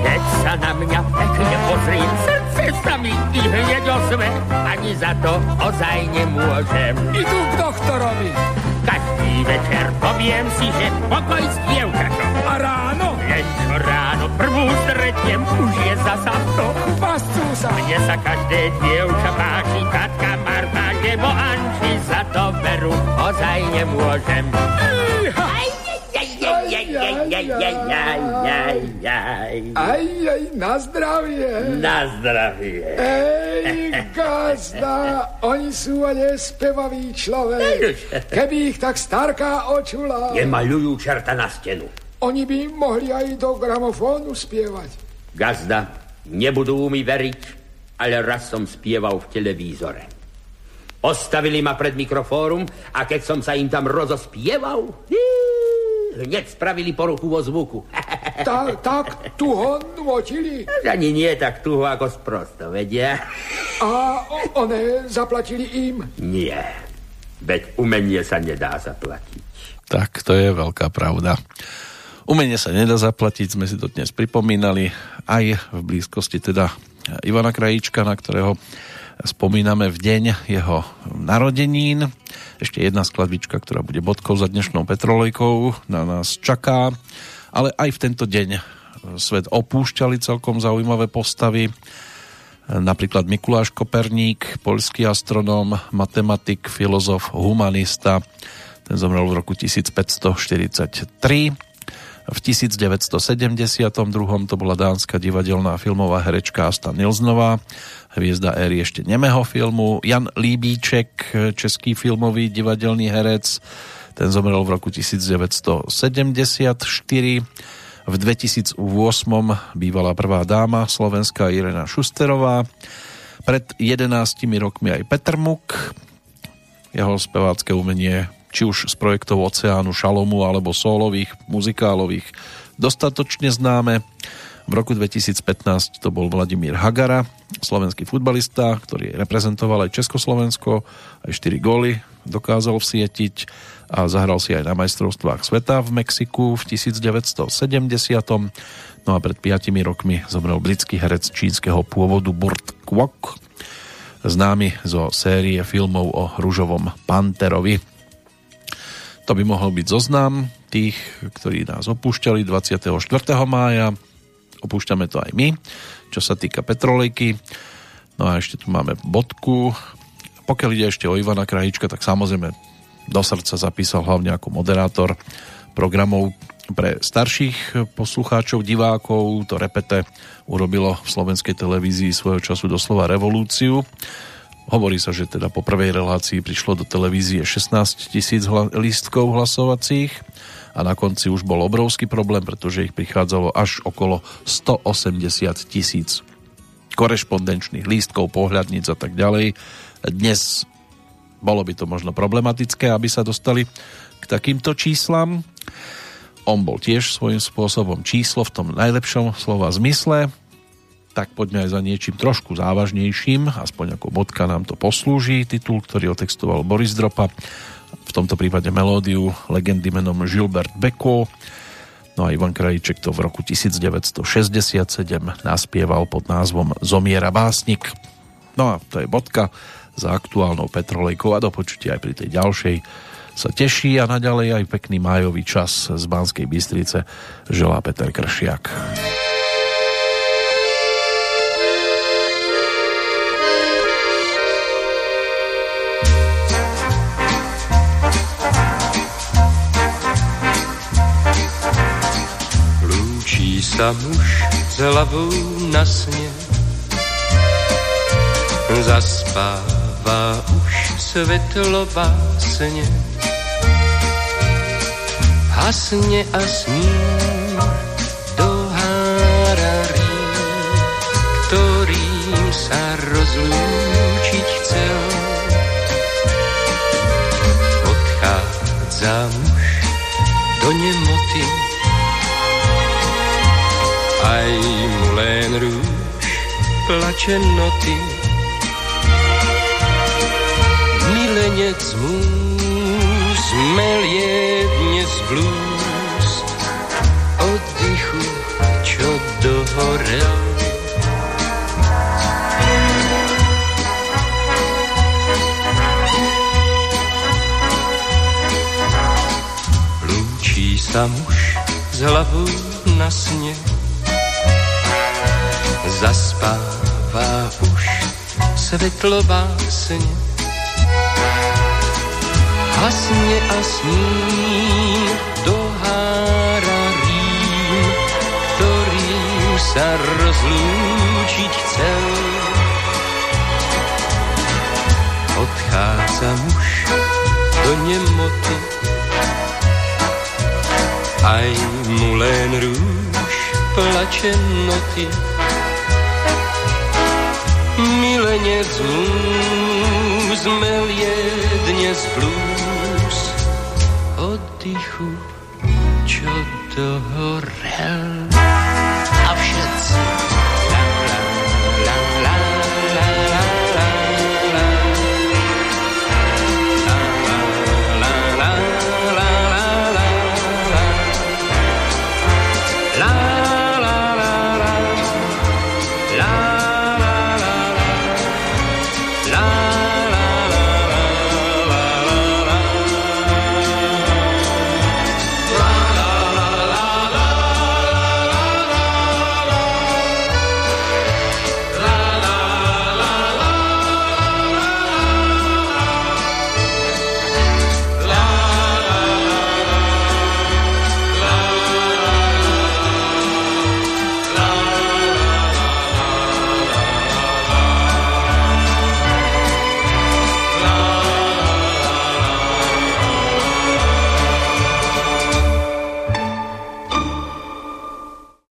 Keď sa na mňa pekne pozrie, srdce sa mi i hneď ozve, ani za to ozaj nemôžem. Idú k doktorovi. Každý večer, poviem si, že pokoj s dievčaťom. A ráno? Len čo ráno prvú stretnem, už je zasa to. Pascú sa. Mne sa každé dievča páči, Katka, Marta, nebo Anči, za to veru ozaj nemôžem. Aj, Aj, aj, na zdravie. Na zdravie. Ej, gazda, oni sú ale spevaví človek. Keby ich tak starká očula. Nemaľujú čerta na stenu. Oni by mohli aj do gramofónu spievať. Gazda, nebudú mi veriť, ale raz som spieval v televízore. Postavili ma pred mikrofórum a keď som sa im tam rozospieval, hneď spravili poruchu vo zvuku. Ta, tak tu ho nvotili. Ani nie tak tuho ako sprosto, vedia? A one zaplatili im. Nie. Veď umenie sa nedá zaplatiť. Tak to je veľká pravda. Umenie sa nedá zaplatiť, sme si to dnes pripomínali aj v blízkosti teda Ivana Krajíčka, na ktorého spomíname v deň jeho narodenín. Ešte jedna skladbička, ktorá bude bodkou za dnešnou petrolejkou, na nás čaká. Ale aj v tento deň svet opúšťali celkom zaujímavé postavy. Napríklad Mikuláš Koperník, poľský astronóm, matematik, filozof, humanista. Ten zomrel v roku 1543. V 1972. to bola dánska divadelná filmová herečka Asta Nilsnová, hviezda éry ešte nemého filmu. Jan Líbíček, český filmový divadelný herec, ten zomrel v roku 1974. V 2008. bývala prvá dáma slovenská Irena Šusterová. Pred 11 rokmi aj Petr Muk. Jeho spevácké umenie či už z projektov Oceánu, Šalomu alebo solových, muzikálových dostatočne známe. V roku 2015 to bol Vladimír Hagara, slovenský futbalista, ktorý reprezentoval aj Československo, aj 4 góly dokázal vsietiť a zahral si aj na majstrovstvách sveta v Mexiku v 1970. No a pred 5 rokmi zomrel britský herec čínskeho pôvodu Burt Kwok, známy zo série filmov o rúžovom panterovi. To by mohol byť zoznam tých, ktorí nás opúšťali 24. mája. Opúšťame to aj my, čo sa týka Petrolejky. No a ešte tu máme bodku. Pokiaľ ide ešte o Ivana Krajička, tak samozrejme do srdca zapísal hlavne ako moderátor programov pre starších poslucháčov, divákov. To repete urobilo v slovenskej televízii svojho času doslova revolúciu. Hovorí sa, že teda po prvej relácii prišlo do televízie 16 tisíc hla- lístkov hlasovacích a na konci už bol obrovský problém, pretože ich prichádzalo až okolo 180 tisíc korešpondenčných lístkov, pohľadníc a tak ďalej. Dnes bolo by to možno problematické, aby sa dostali k takýmto číslam. On bol tiež svojím spôsobom číslo v tom najlepšom slova zmysle, tak poďme aj za niečím trošku závažnejším, aspoň ako bodka nám to poslúži, titul, ktorý otextoval Boris Dropa, v tomto prípade melódiu legendy menom Gilbert Beko, no a Ivan Krajíček to v roku 1967 naspieval pod názvom Zomiera básnik. No a to je bodka za aktuálnou petrolejkou a do aj pri tej ďalšej sa teší a naďalej aj pekný májový čas z Banskej Bystrice želá Peter Kršiak. Sa muž s hlavou na sne. Zaspáva už svetlo básne. Hasne a sní do hárarí Ktorým sa rozlúčiť chcel. Odchádza muž do nemoty aj len rúž plače noty. Milenec mu zmelie dnes blues oddychu, čo dohorel. Chystá muž s hlavou na sně, zaspává už světlo básně. Hasně a sním dohára rým, ktorým sa rozlúčiť chcel. Odchádza muž do nemoty, aj mu len rúž plače noty. Milenec mu zmelie dnes blues oddychu, čo dohorel.